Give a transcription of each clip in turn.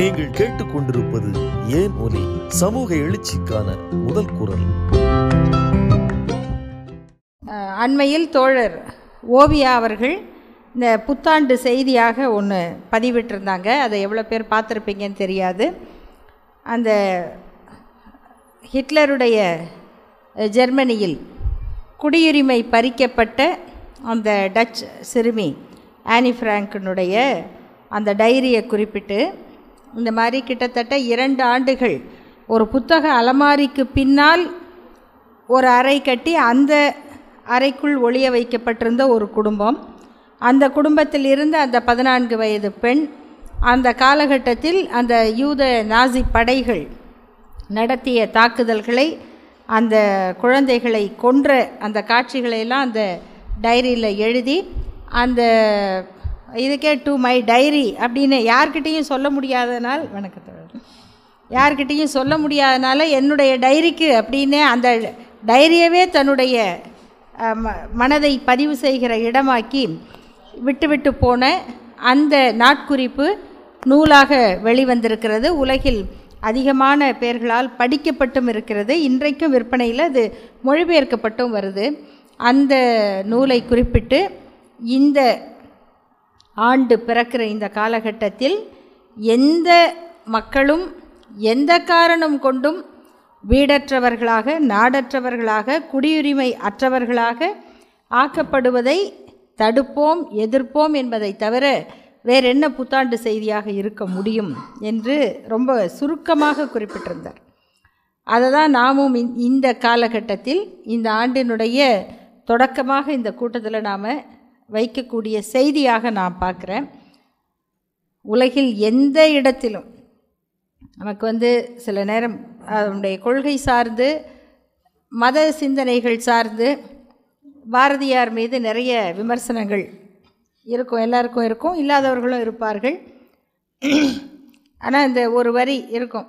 நீங்கள் கேட்டுக்கொண்டிருப்பது ஏன் ஒலி? சமூக எழுச்சிக்கான முதல் குரல். அண்மையில் தோழர் ஓவியா அவர்கள் இந்த புத்தாண்டு செய்தியாக ஒன்று பதிவிட்டிருந்தாங்க. அதை எவ்வளோ பேர் பார்த்துருப்பீங்கன்னு தெரியாது. அந்த ஹிட்லருடைய ஜெர்மனியில் குடியுரிமை பறிக்கப்பட்ட அந்த டச் சிறுமி ஆனி ஃப்ராங்கினுடைய அந்த டைரியை குறிப்பிட்டு இந்த மாதிரி கிட்டத்தட்ட இரண்டு ஆண்டுகள் ஒரு புத்தக அலமாரிக்கு பின்னால் ஒரு அறை கட்டி அந்த அறைக்குள் ஒளிய வைக்கப்பட்டிருந்த ஒரு குடும்பம். அந்த குடும்பத்தில் இருந்து அந்த பதினான்கு வயது பெண் அந்த காலகட்டத்தில் அந்த யூத நாசி படைகள் நடத்திய தாக்குதல்களை அந்த குழந்தைகளை கொன்ற அந்த காட்சிகளையெல்லாம் அந்த டைரியில் எழுதி அந்த இதுக்கே டு மை டைரி அப்படின்னு யார்கிட்டேயும் சொல்ல முடியாதனால் வணக்கத்தோழர் யார்கிட்டேயும் சொல்ல முடியாதனால என்னுடைய டைரிக்கு அப்படின்னே அந்த டைரியவே தன்னுடைய ம- மனதை பதிவு செய்கிற இடமாக்கி விட்டுவிட்டு போன அந்த நாட்குறிப்பு நூலாக வெளிவந்திருக்கிறது. உலகில் அதிகமான பேர்களால் படிக்கப்பட்டும் இருக்கிறது. இன்றைக்கும் விற்பனையில் அது மொழிபெயர்க்கப்பட்டும் வருது. அந்த நூலை குறிப்பிட்டு இந்த ஆண்டு பிறக்கிற இந்த காலகட்டத்தில் எந்த மக்களும் எந்த காரணம் கொண்டும் வீடற்றவர்களாக நாடற்றவர்களாக குடியுரிமை அற்றவர்களாக ஆக்கப்படுவதை தடுப்போம் எதிர்ப்போம் என்பதை தவிர வேற என்ன புத்தாண்டு செய்தியாக இருக்க முடியும் என்று ரொம்ப சுருக்கமாக குறிப்பிட்டிருந்தார். அதை தான் நாமும் இந்த- இந்த காலகட்டத்தில் இந்த ஆண்டினுடைய தொடக்கமாக இந்த கூட்டத்தில் நாம் வைக்கக்கூடிய செய்தியாக நான் பார்க்குறேன். உலகில் எந்த இடத்திலும் நமக்கு வந்து சில நேரம் அதனுடைய கொள்கை சார்ந்து மத சிந்தனைகள் சார்ந்து பாரதியார் மீது நிறைய விமர்சனங்கள் இருக்கும் எல்லாருக்கும் இருக்கும் இல்லாதவர்களும் இருப்பார்கள். ஆனால் இந்த ஒரு வரி இருக்கும்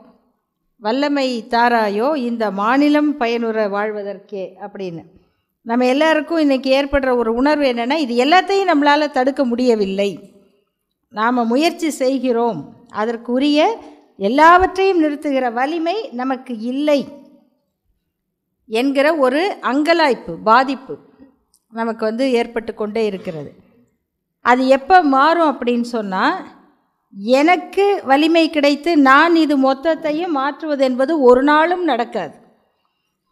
வல்லமை தாராயோ இந்த மாநிலம் பயனுற வாழ்வதற்கே அப்படின்னு. நம்ம எல்லாருக்கும் இன்றைக்கி ஏற்படுற ஒரு உணர்வு என்னென்னா இது எல்லாத்தையும் நம்மளால் தடுக்க முடியவில்லை. நாம் முயற்சி செய்கிறோம். அதற்குரிய எல்லாவற்றையும் நிறுத்துகிற வலிமை நமக்கு இல்லை என்கிற ஒரு அங்கலாய்ப்பு பாதிப்பு நமக்கு வந்து ஏற்பட்டு கொண்டே இருக்கிறது. அது எப்போ மாறும் அப்படின்னு சொன்னால் எனக்கு வலிமை கிடைத்து நான் இது மொத்தத்தையும் மாற்றுவது என்பது ஒரு நாளும் நடக்காது.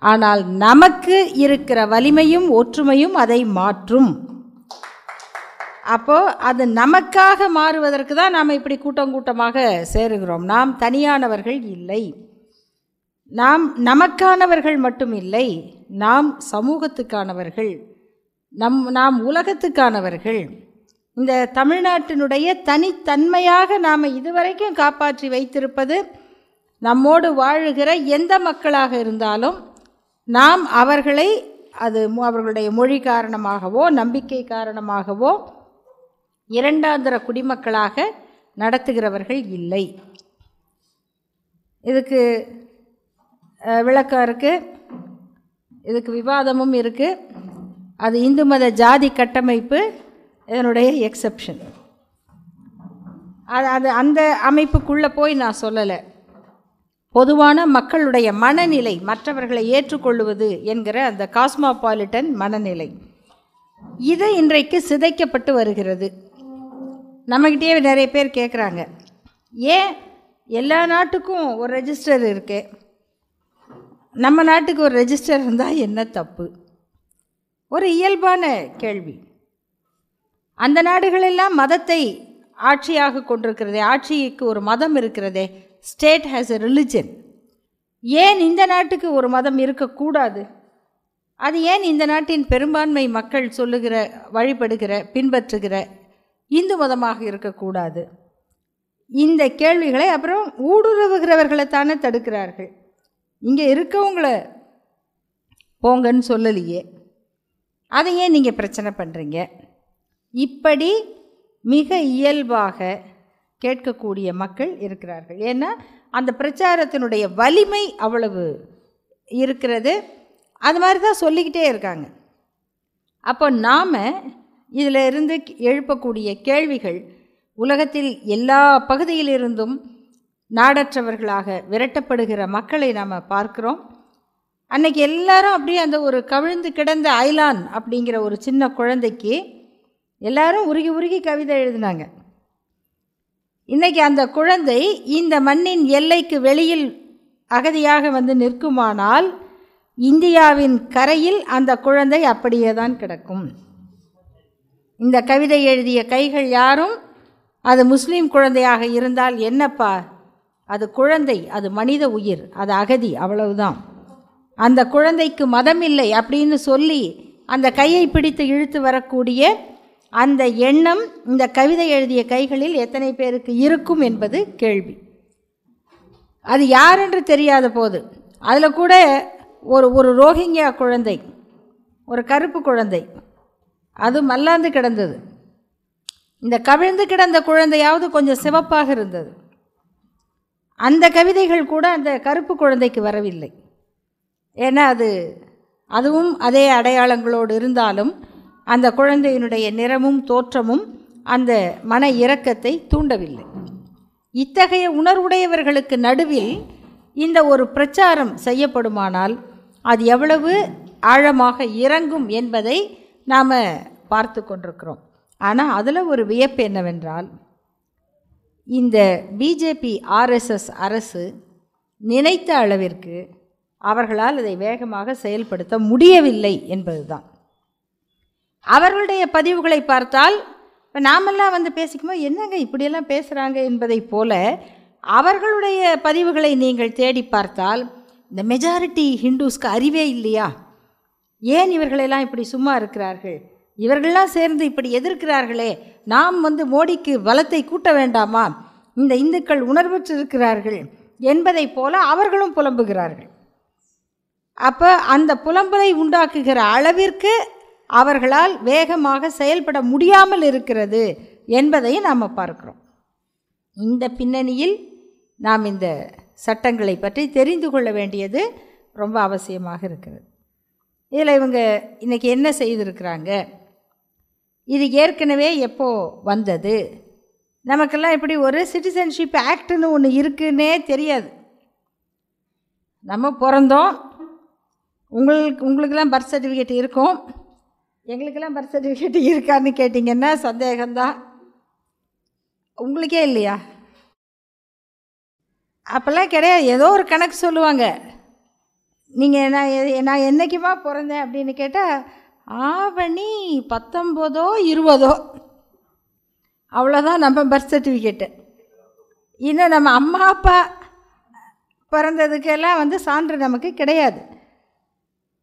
ஆனால் நமக்கு இருக்கிற வலிமையும் ஒற்றுமையும் அதை மாற்றும். அப்போது அது நமக்காக மாறுவதற்கு தான் நாம் இப்படி கூட்டம் கூட்டமாக சேருகிறோம். நாம் தனியானவர்கள் இல்லை. நாம் நமக்கானவர்கள் மட்டும் இல்லை. நாம் சமூகத்துக்கானவர்கள். நம் நாம் உலகத்துக்கானவர்கள். இந்த தமிழ்நாட்டினுடைய தனித்தன்மையாக நாம் இதுவரைக்கும் காப்பாற்றி வைத்திருப்பது நம்மோடு வாழுகிற எந்த மக்களாக இருந்தாலும் நாம் அவர்களை அது மு- அவர்களுடைய மொழி காரணமாகவோ நம்பிக்கை காரணமாகவோ இரண்டாந்திர குடிமக்களாக நடத்துகிறவர்கள் இல்லை. இதுக்கு விளக்கம் இருக்குது இதுக்கு விவாதமும் இருக்குது அது இந்து மத ஜாதி கட்டமைப்பு இதனுடைய எக்ஸெப்ஷன் அது அது அந்த அமைப்புக்குள்ளே போய் நான் சொல்லலை. பொதுவான மக்களுடைய மனநிலை மற்றவர்களை ஏற்றுக்கொள்வது என்கிற அந்த காஸ்மாபாலிட்டன் மனநிலை. இது இன்றைக்கு சிதைக்கப்பட்டு வருகிறது. நம்மக்கிட்டே நிறைய பேர் கேட்குறாங்க ஏன்? எல்லா நாட்டுக்கும் ஒரு ரெஜிஸ்டர் இருக்கு. நம்ம நாட்டுக்கு ஒரு ரெஜிஸ்டர் இருந்தால் என்ன தப்பு? ஒரு இயல்பான கேள்வி. அந்த நாடுகளெல்லாம் மதத்தை ஆட்சியாக கொண்டிருக்கிறதே ஆட்சிக்கு ஒரு மதம் இருக்கிறதே ஸ்டேட் ஹேஸ் எ ரிலிஜன் ஏன் இந்த நாட்டுக்கு ஒரு மதம் இருக்கக்கூடாது? அது ஏன் இந்த நாட்டின் பெரும்பான்மை மக்கள் சொல்லுகிற வழிபடுகிற பின்பற்றுகிற இந்து மதமாக இருக்கக்கூடாது? இந்த கேள்விகளை அப்புறம் ஊடுருவுகிறவர்களைத்தானே தடுக்கிறார்கள். இங்கே இருக்கவங்கள போங்கன்னு சொல்லலையே. அதை ஏன் நீங்கள் பிரச்சனை பண்ணுறீங்க இப்படி மிக இயல்பாக கேட்கக்கூடிய மக்கள் இருக்கிறார்கள். ஏன்னா அந்த பிரச்சாரத்தினுடைய வலிமை அவ்வளவு இருக்கிறது. அது மாதிரி தான் சொல்லிக்கிட்டே இருக்காங்க. அப்போ நாம் இதில் இருந்து எழுப்பக்கூடிய கேள்விகள் உலகத்தில் எல்லா பகுதியிலிருந்தும் நாடற்றவர்களாக விரட்டப்படுகிற மக்களை நாம் பார்க்குறோம். அன்னைக்கு எல்லாரும் அப்படியே அந்த ஒரு கவிழ்ந்து கிடந்த ஐலான் அப்படிங்கிற ஒரு சின்ன குழந்தைக்கு எல்லாரும் உருகி உருகி கவிதை எழுதினாங்க. இன்றைக்கி அந்த குழந்தை இந்த மண்ணின் எல்லைக்கு வெளியில் அகதியாக வந்து நிற்குமானால் இந்தியாவின் கரையில் அந்த குழந்தை அப்படியே தான் கிடக்கும். இந்த கவிதை எழுதிய கைகள் யாரும் அது முஸ்லீம் குழந்தையாக இருந்தால் என்னப்பா? அது குழந்தை அது மனித உயிர் அது அகதி அவ்வளவுதான். அந்த குழந்தைக்கு மதம் இல்லை அப்படின்னு சொல்லி அந்த கையை பிடித்து இழுத்து வரக்கூடிய அந்த எண்ணம் இந்த கவிதை எழுதிய கைகளில் எத்தனை பேருக்கு இருக்கும் என்பது கேள்வி. அது யார் என்று தெரியாத போது அதில் கூட ஒரு ஒரு ரோஹிங்கியா குழந்தை ஒரு கருப்பு குழந்தை அது மல்லாந்து கிடந்தது. இந்த கவிழ்ந்து கிடந்த குழந்தையாவது கொஞ்சம் சிவப்பாக இருந்தது. அந்த கவிதைகள் கூட அந்த கருப்பு குழந்தைக்கு வரவில்லை. ஏன்னா அது அதுவும் அதே அடையாளங்களோடு இருந்தாலும் அந்த குழந்தையினுடைய நிறமும் தோற்றமும் அந்த மன இரக்கத்தை தூண்டவில்லை. இத்தகைய உணர்வுடையவர்களுக்கு நடுவில் இந்த ஒரு பிரச்சாரம் செய்யப்படுமானால் அது எவ்வளவு ஆழமாக இறங்கும் என்பதை நாம் பார்த்து கொண்டிருக்கிறோம். ஆனால் அதில் ஒரு வியப்பு என்னவென்றால் இந்த பிஜேபி ஆர்எஸ்எஸ் அரசு நினைத்த அளவிற்கு அவர்களால் அதை வேகமாக செயல்படுத்த முடியவில்லை என்பதுதான். அவர்களுடைய பதிவுகளை பார்த்தால் இப்போ நாமெல்லாம் வந்து பேசிக்கும்போது என்னங்க இப்படியெல்லாம் பேசுகிறாங்க என்பதைப் போல அவர்களுடைய பதிவுகளை நீங்கள் தேடி பார்த்தால் இந்த மெஜாரிட்டி ஹிந்துஸ்க்கு அறிவே இல்லையா? ஏன் இவர்களெல்லாம் இப்படி சும்மா இருக்கிறார்கள்? இவர்கள்லாம் சேர்ந்து இப்படி எதிர்க்கிறார்களே நாம் வந்து மோடிக்கு பலத்தை கூட்ட வேண்டாமா? இந்த இந்துக்கள் உணர்வற்றிருக்கிறார்கள் என்பதைப் போல அவர்களும் புலம்புகிறார்கள். அப்போ அந்த புலம்பலை உண்டாக்குகிற அளவிற்கு அவர்களால் வேகமாக செயல்பட முடியாமல் இருக்கிறது என்பதையும் நாம் பார்க்கிறோம். இந்த பின்னணியில் நாம் இந்த சட்டங்களை பற்றி தெரிந்து கொள்ள வேண்டியது ரொம்ப அவசியமாக இருக்கிறது. இதில் இவங்க இன்றைக்கி என்ன செய்திருக்கிறாங்க? இது ஏற்கனவே எப்போ வந்தது? நமக்கெல்லாம் இப்படி ஒரு சிட்டிசன்ஷிப் ஆக்டுன்னு ஒன்று இருக்குன்னே தெரியாது. நம்ம பிறந்தோம். உங்களுக்கு உங்களுக்கெல்லாம் பர்த் சர்டிஃபிகேட் இருக்கும். எங்களுக்கெல்லாம் பர்த் சர்டிஃபிகேட் இருக்கான்னு கேட்டிங்கன்னா சந்தேகம்தான் உங்களுக்கே இல்லையா? அப்போல்லாம் கிடையாது. ஏதோ ஒரு கணக்கு சொல்லுவாங்க. நீங்கள் நான் எ- நான் என்றைக்குமா பிறந்தேன் அப்படின்னு கேட்டால் ஆவணி பத்தொம்போதோ இருபதோ. அவ்வளோதான் நம்ம பர்த் சர்டிஃபிகேட்டு இன்னும் நம்ம அம்மா அப்பா பிறந்ததுக்கெல்லாம் வந்து சான்று நமக்கு கிடையாது.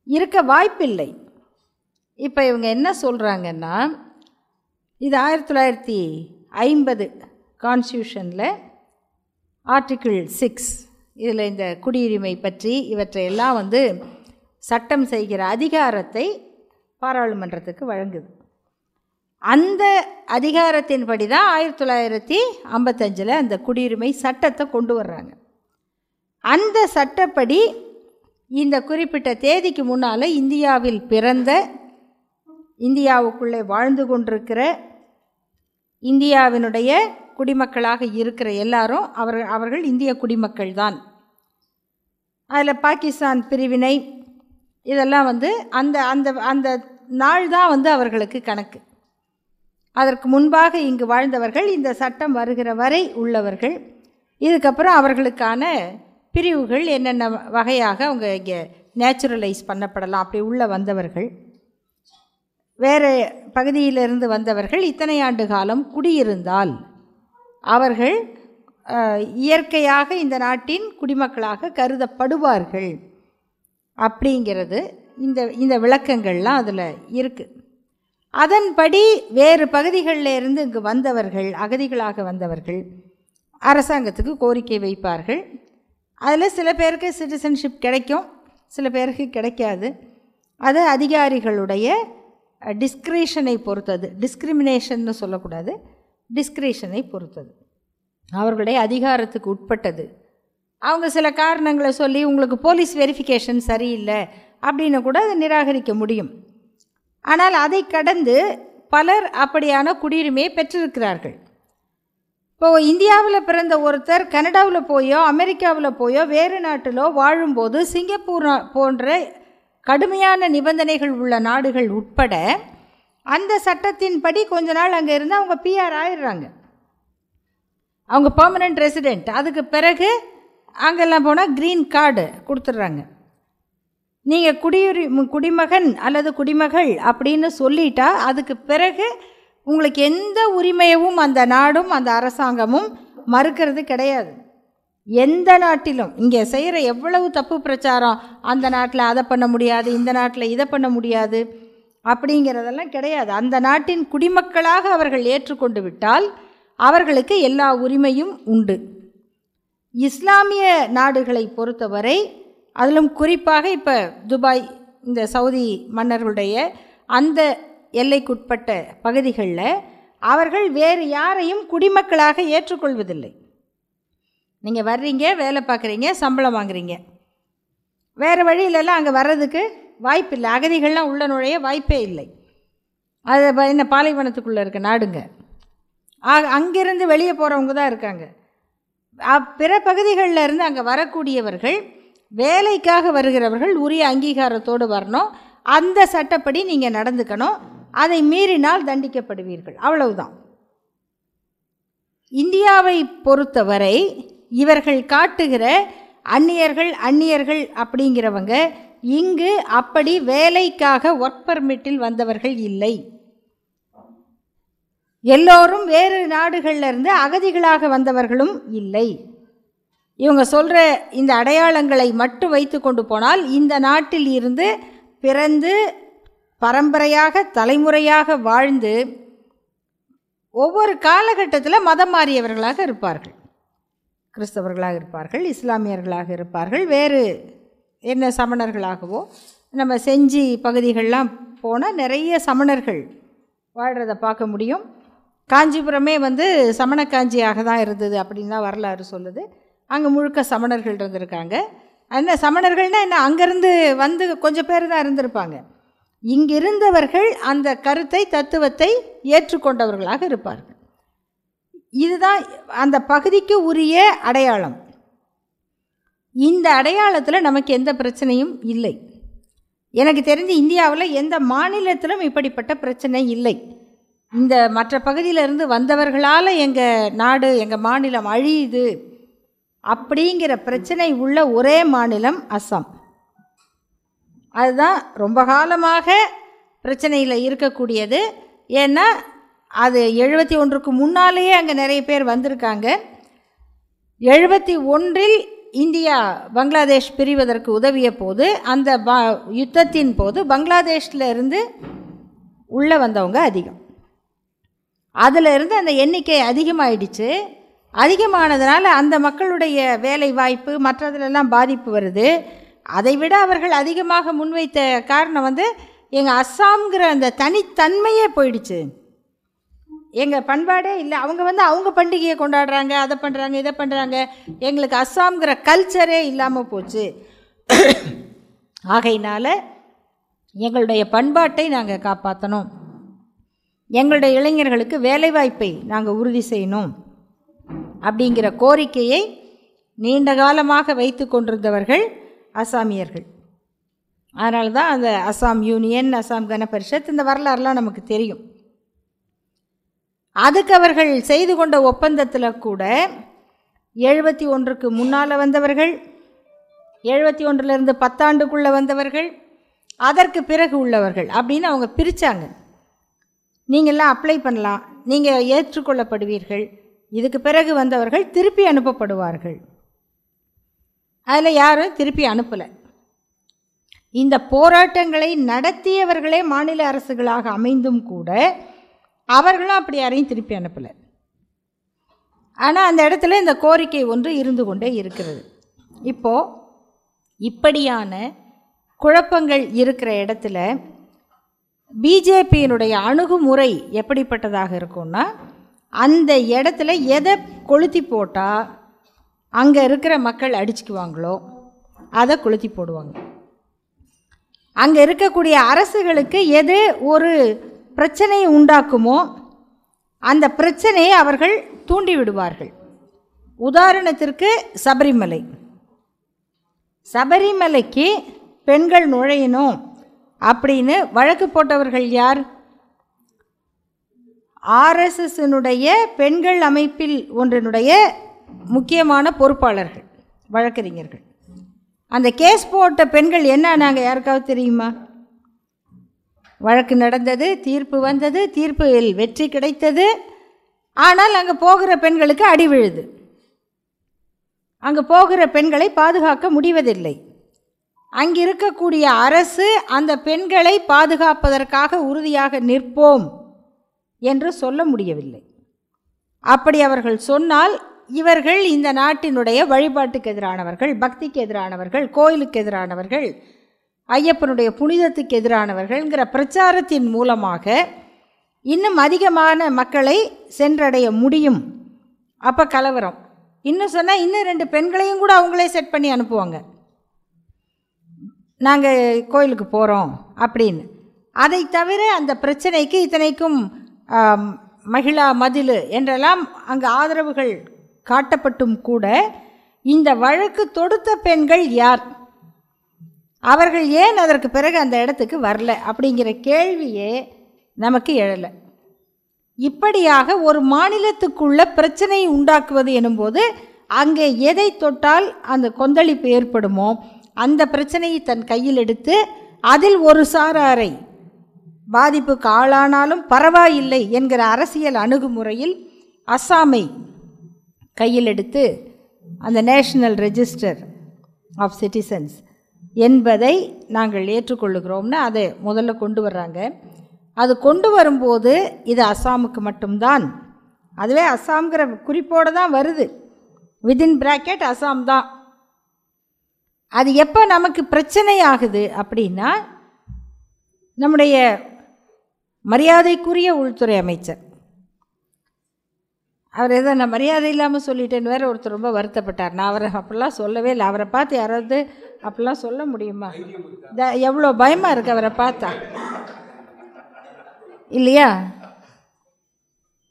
இருக்க வாய்ப்பில்லை. இப்போ இவங்க என்ன சொல்கிறாங்கன்னா இது ஆயிரத்தி தொள்ளாயிரத்தி ஐம்பது கான்ஸ்டியூஷனில் ஆர்டிக்கிள் சிக்ஸ் இதில் இந்த குடியுரிமை பற்றி இவற்றையெல்லாம் வந்து சட்டம் செய்கிற அதிகாரத்தை பாராளுமன்றத்துக்கு வழங்குது. அந்த அதிகாரத்தின்படி தான் ஆயிரத்தி தொள்ளாயிரத்தி ஐம்பத்தஞ்சில் அந்த குடியுரிமை சட்டத்தை கொண்டு வர்றாங்க. அந்த சட்டப்படி இந்த குறிப்பிட்ட தேதிக்கு முன்னால் இந்தியாவில் பிறந்த இந்தியாவுக்குள்ளே வாழ்ந்து கொண்டிருக்கிற இந்தியாவினுடைய குடிமக்களாக இருக்கிற எல்லாரும் அவர் அவர்கள் இந்திய குடிமக்கள் தான் அதில் பாகிஸ்தான் பிரிவினை இதெல்லாம் வந்து அந்த அந்த அந்த நாள் தான் வந்து அவர்களுக்கு கணக்கு. அதற்கு முன்பாக இங்கு வாழ்ந்தவர்கள் இந்த சட்டம் வருகிற வரை உள்ளவர்கள். இதுக்கப்புறம் அவர்களுக்கான பிரிவுகள் என்னென்ன வகையாக அவங்க இங்கே நேச்சுரலைஸ் பண்ணப்படலாம் அப்படி உள்ளே வந்தவர்கள். வேறு பகுதியிலிருந்து வந்தவர்கள் இத்தனை ஆண்டு காலம் குடியிருந்தால் அவர்கள் இயற்கையாக இந்த நாட்டின் குடிமக்களாக கருதப்படுவார்கள். அப்படிங்கிறது இந்த இந்த விளக்கங்கள்லாம் அதில் இருக்குது அதன்படி வேறு பகுதிகளில் இருந்து இங்கு வந்தவர்கள் அகதிகளாக வந்தவர்கள் அரசாங்கத்துக்கு கோரிக்கை வைப்பார்கள். அதில் சில பேருக்கு சிட்டிசன்ஷிப் கிடைக்கும் சில பேருக்கு கிடைக்காது. அது அதிகாரிகளுடைய டிஸ்கிரிஷனை பொறுத்தது. டிஸ்கிரிமினேஷன்னு சொல்லக்கூடாது. டிஸ்கிரிஷனை பொறுத்தது. அவர்களுடைய அதிகாரத்துக்கு உட்பட்டது. அவங்க சில காரணங்களை சொல்லி உங்களுக்கு போலீஸ் வெரிஃபிகேஷன் சரியில்லை அப்படின்னு கூட அதை நிராகரிக்க முடியும். ஆனால் அதை கடந்து பலர் அப்படியான குடியுரிமையை பெற்றிருக்கிறார்கள். இப்போது இந்தியாவில் பிறந்த ஒருத்தர் கனடாவில் போயோ அமெரிக்காவில் போயோ வேறு நாட்டிலோ வாழும்போது சிங்கப்பூர் போன்ற கடுமையான நிபந்தனைகள் உள்ள நாடுகள் உட்பட அந்த சட்டத்தின்படி கொஞ்ச நாள் அங்கே இருந்து அவங்க பிஆர் ஆயிடுறாங்க. அவங்க பர்மனெண்ட் ரெசிடெண்ட் அதுக்கு பிறகு அங்கெல்லாம் போனால் க்ரீன் கார்டு கொடுத்துட்றாங்க. நீங்கள் குடியுரி குடிமகன் அல்லது குடிமகள் அப்படின்னு சொல்லிட்டா அதுக்கு பிறகு உங்களுக்கு எந்த உரிமையவும் அந்த நாடும் அந்த அரசாங்கமும் மறுக்கிறது கிடையாது. எந்த நாட்டிலும் இங்கே செய்கிற எவ்வளவு தப்பு பிரச்சாரம் அந்த நாட்டில் அதை பண்ண முடியாது இந்த நாட்டில் இதை பண்ண முடியாது அப்படிங்கிறதெல்லாம் கிடையாது. அந்த நாட்டின் குடிமக்களாக அவர்கள் ஏற்றுக்கொண்டு விட்டால் அவர்களுக்கு எல்லா உரிமையும் உண்டு. இஸ்லாமிய நாடுகளை பொறுத்தவரை அதிலும் குறிப்பாக இப்போ துபாய் இந்த சவுதி மன்னர்களுடைய அந்த எல்லைக்குட்பட்ட பகுதிகளில் அவர்கள் வேறு யாரையும் குடிமக்களாக ஏற்றுக்கொள்வதில்லை. நீங்கள் வர்றீங்க வேலை பார்க்குறீங்க சம்பளம் வாங்குறீங்க. வேறு வழியிலலாம் அங்கே வர்றதுக்கு வாய்ப்பில்லை அகதிகள்லாம் உள்ள நுழைய வாய்ப்பே இல்லை. அது என்ன பாலைவனத்துக்குள்ளே இருக்க நாடுங்க. ஆக அங்கேருந்து வெளியே போகிறவங்க தான் இருக்காங்க. பிற பகுதிகளில் இருந்து அங்கே வரக்கூடியவர்கள் வேலைக்காக வருகிறவர்கள் உரிய அங்கீகாரத்தோடு வரணும். அந்த சட்டப்படி நீங்கள் நடந்துக்கணும். அதை மீறினால் தண்டிக்கப்படுவீர்கள். அவ்வளவுதான். இந்தியாவை பொறுத்தவரை இவர்கள் காட்டுகிற அந்நியர்கள் அந்நியர்கள் அப்படிங்கிறவங்க இங்கு அப்படி வேலைக்காக ஒர்க் பர்மிட்டில் வந்தவர்கள் இல்லை. எல்லோரும் வேறு நாடுகளிலிருந்து அகதிகளாக வந்தவர்களும் இல்லை. இவங்க சொல்கிற இந்த அடையாளங்களை மட்டும் வைத்து கொண்டு போனால் இந்த நாட்டில் இருந்து பிறந்து பரம்பரையாக தலைமுறையாக வாழ்ந்து ஒவ்வொரு காலகட்டத்தில் மதம் மாறியவர்களாக இருப்பார்கள். கிறிஸ்தவர்களாக இருப்பார்கள் இஸ்லாமியர்களாக இருப்பார்கள் வேறு என்ன சமணர்களாகவோ நம்ம செஞ்சி பகுதிகள்லாம் போனால் நிறைய சமணர்கள் வாழ்கிறத பார்க்க முடியும். காஞ்சிபுரமே வந்து சமண காஞ்சியாக தான் இருந்தது அப்படின்னு தான் வரலாறு சொல்லுது. அங்கே முழுக்க சமணர்கள் இருந்திருக்காங்க. என்ன சமணர்கள்னால் என்ன அங்கேருந்து வந்து கொஞ்சம் பேர் தான் இருந்திருப்பாங்க. இங்கிருந்தவர்கள் அந்த கருத்தை தத்துவத்தை ஏற்றுக்கொண்டவர்களாக இருப்பார்கள். இதுதான் அந்த பகுதிக்கு உரிய அடையாளம். இந்த அடையாளத்தில் நமக்கு எந்த பிரச்சனையும் இல்லை. எனக்கு தெரிஞ்சு இந்தியாவில் எந்த மாநிலத்திலும் இப்படிப்பட்ட பிரச்சனை இல்லை. இந்த மற்ற பகுதியிலிருந்து வந்தவர்களால் எங்கள் நாடு எங்கள் மாநிலம் அழியுது அப்படிங்கிற பிரச்சனை உள்ள ஒரே மாநிலம் அஸ்ஸாம் அதுதான் ரொம்ப காலமாக பிரச்சனையில் இருக்கக்கூடியது. ஏன்னா அது எழுபத்தி ஒன்றுக்கு முன்னாலேயே அங்கே நிறைய பேர் வந்திருக்காங்க. எழுபத்தி ஒன்றில் இந்தியா பங்களாதேஷ் பிரிவதற்கு உதவிய போது அந்த ப யுத்தத்தின் போது பங்களாதேஷில் இருந்து உள்ளே வந்தவங்க அதிகம். அதில் இருந்து அந்த எண்ணிக்கை அதிகமாகிடுச்சு அதிகமானதுனால அந்த மக்களுடைய வேலை வாய்ப்பு மற்றதுலெல்லாம் பாதிப்பு வருது. அதை விட அவர்கள் அதிகமாக முன்வைத்த காரணம் வந்து எங்கள் அஸ்ஸாம்ங்கிற அந்த தனித்தன்மையே போயிடுச்சு. எங்கள் பண்பாடே இல்லை. அவங்க வந்து அவங்க பண்டிகையை கொண்டாடுறாங்க அதை பண்ணுறாங்க இதை பண்ணுறாங்க எங்களுக்கு அஸ்ஸாம்ங்கிற கல்ச்சரே இல்லாமல் போச்சு. ஆகையினால் எங்களுடைய பண்பாட்டை நாங்கள் காப்பாற்றணும் எங்களுடைய இளைஞர்களுக்கு வேலைவாய்ப்பை நாங்கள் உறுதி செய்யணும். அப்படிங்கிற கோரிக்கையை நீண்ட காலமாக வைத்து கொண்டிருந்தவர்கள் அசாமியர்கள். அதனால தான் அந்த அசாம் யூனியன் அசாம் கன பரிஷத் இந்த வரலாறுலாம் நமக்கு தெரியும். அதுக்கு அவர்கள் செய்து கொண்ட ஒப்பந்தத்தில் கூட எழுபத்தி ஒன்றுக்கு முன்னால் வந்தவர்கள் எழுபத்தி ஒன்றிலிருந்து பத்தாண்டுக்குள்ளே வந்தவர்கள் அதற்கு பிறகு உள்ளவர்கள் அப்படின்னு அவங்க பிரித்தாங்க நீங்கள்லாம் அப்ளை பண்ணலாம். நீங்கள் ஏற்றுக்கொள்ளப்படுவீர்கள். இதுக்கு பிறகு வந்தவர்கள் திருப்பி அனுப்பப்படுவார்கள். அதில் யாரும் திருப்பி அனுப்பலை. இந்த போராட்டங்களை நடத்தியவர்களே மாநில அரசுகளாக அமைந்தும் கூட அவர்களும் அப்படி யாரையும் திருப்பி அனுப்பலை. ஆனால் அந்த இடத்துல இந்த கோரிக்கை ஒன்று இருந்து கொண்டே இருக்கிறது. இப்போது இப்படியான குழப்பங்கள் இருக்கிற இடத்துல பிஜேபியினுடைய அணுகுமுறை எப்படிப்பட்டதாக இருக்கும்னா அந்த இடத்துல எதை கொளுத்தி போட்டால் அங்கே இருக்கிற மக்கள் அடிச்சுக்குவாங்களோ அதை கொளுத்தி போடுவாங்க. அங்கே இருக்கக்கூடிய அரசுகளுக்கு எது ஒரு பிரச்சனையை உண்டாக்குமோ அந்த பிரச்சனையை அவர்கள் தூண்டி விடுவார்கள் உதாரணத்திற்கு சபரிமலை. சபரிமலைக்கு பெண்கள் நுழையணும் அப்படின்னு வழக்கு போட்டவர்கள் யார்? ஆர்எஸ்எஸ்னுடைய பெண்கள் அமைப்பில் ஒன்றினுடைய முக்கியமான பொறுப்பாளர்கள் வழக்கறிஞர்கள். அந்த கேஸ் போட்ட பெண்கள் என்ன? நாங்கள் யாருக்காவது தெரியுமா? வழக்கு நடந்தது தீர்ப்பு வந்தது தீர்ப்பில் வெற்றி கிடைத்தது. ஆனால் அங்கே போகிற பெண்களுக்கு அடி விழுது. அங்கே போகிற பெண்களை பாதுகாக்க முடிவதில்லை. அங்கிருக்கக்கூடிய அரசு அந்த பெண்களை பாதுகாப்பதற்காக உறுதியாக நிற்போம் என்று சொல்ல முடியவில்லை. அப்படி அவர்கள் சொன்னால் இவர்கள் இந்த நாட்டினுடைய வழிபாட்டுக்கு எதிரானவர்கள் பக்திக்கு எதிரானவர்கள் கோயிலுக்கு எதிரானவர்கள் ஐயப்பனுடைய புனிதத்துக்கு எதிரானவர்கள்ங்கிற பிரச்சாரத்தின் மூலமாக இன்னும் அதிகமான மக்களை சென்றடைய முடியும். அப்போ கலவரம். இன்னும் சொன்னால் இன்னும் ரெண்டு பெண்களையும் கூட அவங்களே செட் பண்ணி அனுப்புவாங்க. நாங்கள் கோயிலுக்கு போகிறோம் அப்படின்னு. அதை தவிர அந்த பிரச்சனைக்கு இத்தனைக்கும் மகிழா மதில் என்றெல்லாம் அங்கே ஆதரவுகள் காட்டப்பட்டும் கூட இந்த வழக்கு தொடுத்த பெண்கள் யார்? அவர்கள் ஏன் அதற்கு பிறகு அந்த இடத்துக்கு வரல அப்படிங்கிற கேள்வியே நமக்கு எழலை. இப்படியாக ஒரு மாநிலத்துக்குள்ள பிரச்சனையை உண்டாக்குவது எனும்போது அங்கே எதை தொட்டால் அந்த கொந்தளிப்பு ஏற்படுமோ அந்த பிரச்சனையை தன் கையில் எடுத்து அதில் ஒரு சாராரை பாதிப்புக்கு ஆளானாலும் பரவாயில்லை என்கிற அரசியல் அணுகுமுறையில் அஸ்ஸாமை கையில் எடுத்து அந்த நேஷனல் ரெஜிஸ்டர் ஆஃப் சிட்டிசன்ஸ் என்பதை நாங்கள் ஏற்றுக்கொள்ளுகிறோம்னு அதை முதல்ல கொண்டு வர்றாங்க. அது கொண்டு வரும்போது இது அஸ்ஸாமுக்கு மட்டும்தான். அதுவே அஸ்ஸாம்ங்கிற குறிப்போடு தான் வருது. விதின் பிராக்கெட் அஸ்ஸாம் தான். அது எப்போ நமக்கு பிரச்சனை ஆகுது அப்படின்னா நம்முடைய மரியாதைக்குரிய உள்துறை அமைச்சர் அவர் ஏதோ நான் மரியாதை இல்லாமல் சொல்லிட்டேன்னு வேற ஒருத்தர் ரொம்ப வருத்தப்பட்டார். நான் அவரை அப்படிலாம் சொல்லவே இல்லை. அவரை பார்த்து யாராவது அப்படிலாம் சொல்ல முடியுமா? த- எவ்வளோ பயமாக இருக்கு அவரை பார்த்தா. இல்லையா?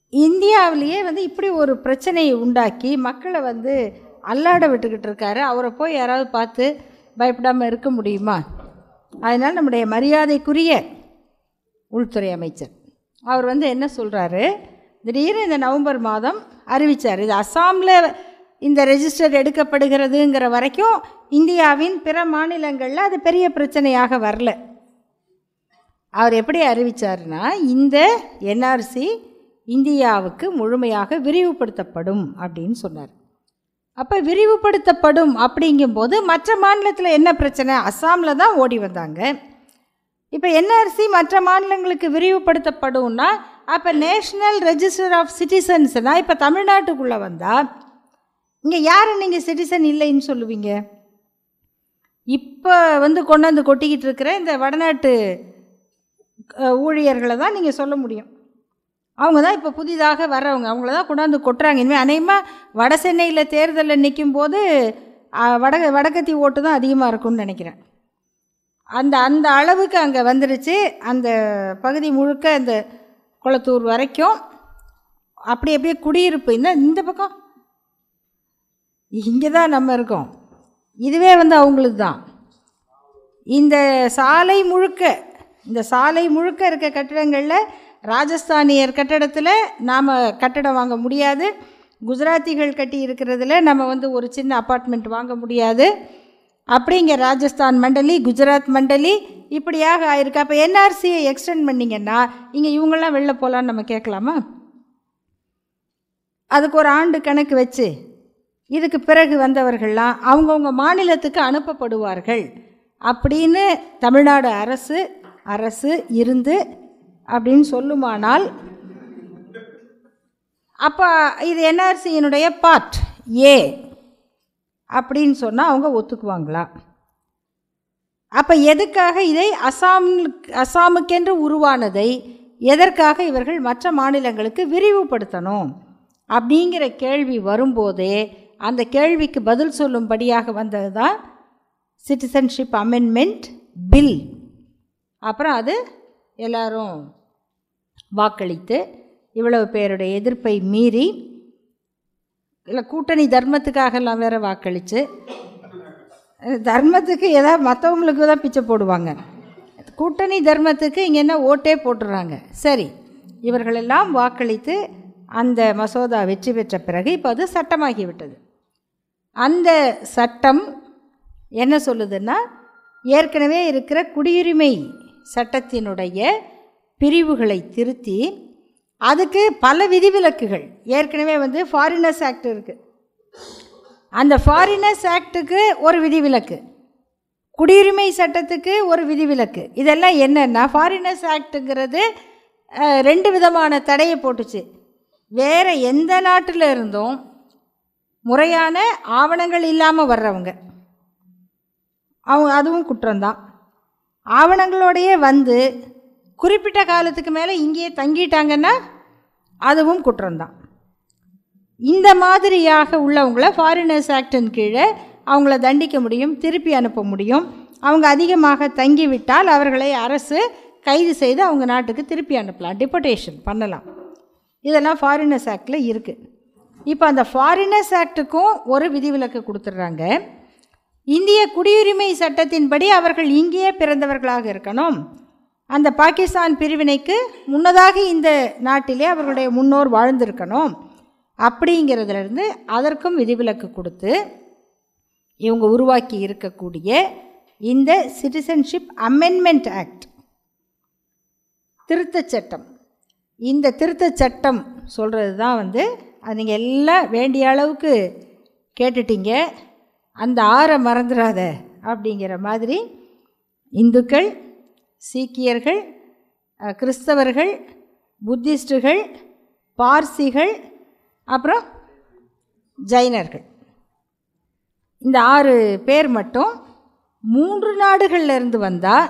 இந்தியாவிலேயே வந்து இப்படி ஒரு பிரச்சனையை உண்டாக்கி மக்களை வந்து அல்லாட விட்டுக்கிட்டு இருக்காரு. அவரை போய் யாராவது பார்த்து பயப்படாமல் இருக்க முடியுமா? அதனால் நம்முடைய மரியாதைக்குரிய உள்துறை அமைச்சர். அவர் வந்து என்ன சொல்கிறாரு திடீர்னு இந்த நவம்பர் மாதம் அறிவித்தார் இது அஸ்ஸாமில் இந்த ரெஜிஸ்டர் எடுக்கப்படுகிறதுங்கிற வரைக்கும் இந்தியாவின் பிற மாநிலங்களில் அது பெரிய பிரச்சனையாக வரல. அவர் எப்படி அறிவித்தார்னா இந்த என்ஆர்சி இந்தியாவுக்கு முழுமையாக விரிவுபடுத்தப்படும் அப்படின்னு சொன்னார். அப்போ விரிவுபடுத்தப்படும் அப்படிங்கும்போது மற்ற மாநிலத்தில் என்ன பிரச்சனை? அஸ்ஸாமில் தான் ஓடி வந்தாங்க. இப்போ என்ஆர்சி மற்ற மாநிலங்களுக்கு விரிவுபடுத்தப்படும்னா அப்போ நேஷ்னல் ரெஜிஸ்டர் ஆஃப் சிட்டிசன்ஸ்னால் இப்போ தமிழ்நாட்டுக்குள்ளே வந்தால் இங்கே யார் நீங்கள் சிட்டிசன் இல்லைன்னு சொல்லுவீங்க? இப்போ வந்து கொண்டாந்து கொட்டிக்கிட்டு இருக்கிற இந்த வடநாட்டு ஊழியர்களை தான் நீங்கள் சொல்ல முடியும். அவங்க தான் இப்போ புதிதாக வர்றவங்க. அவங்கள தான் கொண்டாந்து கொட்டுறாங்க. இனிமேல் அநேகமாக வட சென்னையில் தேர்தலில் நிற்கும் போது வட வடக்கத்தி ஓட்டு தான் அதிகமாக இருக்கும்னு நினைக்கிறேன். அந்த அந்த அளவுக்கு அங்கே வந்துருச்சு. அந்த பகுதி முழுக்க அந்த குளத்தூர் வரைக்கும் அப்படி அப்படியே குடியிருப்பு. இந்த இந்த பக்கம். இங்கே தான் நம்ம இருக்கோம். இதுவே வந்து அவங்களுக்கு தான் இந்த சாலை முழுக்க இந்த சாலை முழுக்க இருக்க கட்டிடங்களில் ராஜஸ்தானியர் கட்டடத்தில் நாம் கட்டடம் வாங்க முடியாது. குஜராத்திகள் கட்டி இருக்கிறதுல நம்ம வந்து ஒரு சின்ன அப்பார்ட்மெண்ட் வாங்க முடியாது. அப்படி இங்கே ராஜஸ்தான் மண்டலி குஜராத் மண்டலி இப்படியாக ஆயிருக்கு. அப்போ என்ஆர்சியை எக்ஸ்டெண்ட் பண்ணிங்கன்னா இங்கே இவங்கெல்லாம் வெளில போகலான்னு நம்ம கேட்கலாமா? அதுக்கு ஒரு ஆண்டு கணக்கு வச்சு இதுக்கு பிறகு வந்தவர்கள்லாம் அவங்கவுங்க மாநிலத்துக்கு அனுப்பப்படுவார்கள். அப்படின்னு தமிழ்நாடு அரசு அரசு இருந்து அப்படின்னு சொல்லுமானால் அப்போ இது என்ஆர்சியினுடைய பார்ட் ஏ அப்படின்னு சொன்னால் அவங்க ஒத்துக்குவாங்களா? அப்போ எதுக்காக இதை அசாம் அசாமுக்கென்று உருவானதை எதற்காக இவர்கள் மற்ற மாநிலங்களுக்கு விரிவுபடுத்தணும்? அப்படிங்கிற கேள்வி வரும்போதே அந்த கேள்விக்கு பதில் சொல்லும்படியாக வந்தது தான் சிட்டிசன்ஷிப் அமெண்ட்மெண்ட் பில் அப்புறம் அது எல்லாரும் வாக்களித்து இவ்வளவு பேருடைய எதிர்ப்பை மீறி இல்லை கூட்டணி தர்மத்துக்காகலாம் வேற வாக்களித்து தர்மத்துக்கு ஏதாவது மற்றவங்களுக்கு தான் பிச்சை போடுவாங்க. கூட்டணி தர்மத்துக்கு இங்கே என்ன ஓட்டே போட்டுடுறாங்க சரி இவர்களெல்லாம் வாக்களித்து அந்த மசோதா வெற்றி பெற்ற பிறகு இப்போ அது சட்டமாகிவிட்டது. அந்த சட்டம் என்ன சொல்லுதுன்னா ஏற்கனவே இருக்கிற குடியுரிமை சட்டத்தினுடைய பிரிவுகளை திருத்தி அதுக்கு பல விதிவிலக்குகள். ஏற்கனவே வந்து ஃபாரினர்ஸ் ஆக்ட் இருக்குது அந்த ஃபாரினர்ஸ் ஆக்டுக்கு ஒரு விதிவிலக்கு. குடியுரிமை சட்டத்துக்கு ஒரு விதிவிலக்கு. இதெல்லாம் என்னென்னா ஃபாரினர்ஸ் ஆக்ட்டுங்கிறது ரெண்டு விதமான தடையை போட்டுச்சு. வேறு எந்த நாட்டில் இருந்தும் முறையான ஆவணங்கள் இல்லாமல் வர்றவங்க. அவங்க அதுவும் குற்றம்தான். ஆவணங்களோடையே வந்து குறிப்பிட்ட காலத்துக்கு மேலே இங்கேயே தங்கிட்டாங்கன்னா அதுவும் குற்றம்தான். இந்த மாதிரியாக உள்ளவங்கள ஃபாரினர்ஸ் ஆக்டின் கீழே அவங்கள தண்டிக்க முடியும் திருப்பி அனுப்ப முடியும். அவங்க அதிகமாக தங்கிவிட்டால் அவர்களை அரசு கைது செய்து அவங்க நாட்டுக்கு திருப்பி அனுப்பலாம் டிபோட்டேஷன் பண்ணலாம். இதெல்லாம் ஃபாரினர்ஸ் ஆக்டில் இருக்குது இப்போ அந்த ஃபாரினர்ஸ் ஆக்ட்டுக்கும் ஒரு விதிவிலக்கு கொடுத்துட்றாங்க. இந்திய குடியுரிமை சட்டத்தின்படி அவர்கள் இங்கேயே பிறந்தவர்களாக இருக்கணும். அந்த பாகிஸ்தான் பிரிவினைக்கு முன்னதாக இந்த நாட்டிலே அவர்களுடைய முன்னோர் வாழ்ந்திருக்கணும். அப்படிங்கிறதுலேருந்து அதற்கும் விதிவிலக்கு கொடுத்து இவங்க உருவாக்கி இருக்கக்கூடிய இந்த சிட்டிசன்ஷிப் அமெண்ட்மெண்ட் ஆக்ட் திருத்தச் சட்டம். இந்த திருத்தச் சட்டம் சொல்கிறது தான் வந்து அது நீங்கள் எல்லாம் வேண்டிய அளவுக்கு கேட்டுட்டீங்க. அந்த ஆறை மறந்துடாத அப்படிங்கிற மாதிரி இந்துக்கள் சீக்கியர்கள் கிறிஸ்தவர்கள் புத்திஸ்டுகள் பார்சிகள் அப்புறம் ஜைனர்கள். இந்த ஆறு பேர் மட்டும் மூன்று நாடுகள்லேருந்து வந்தால்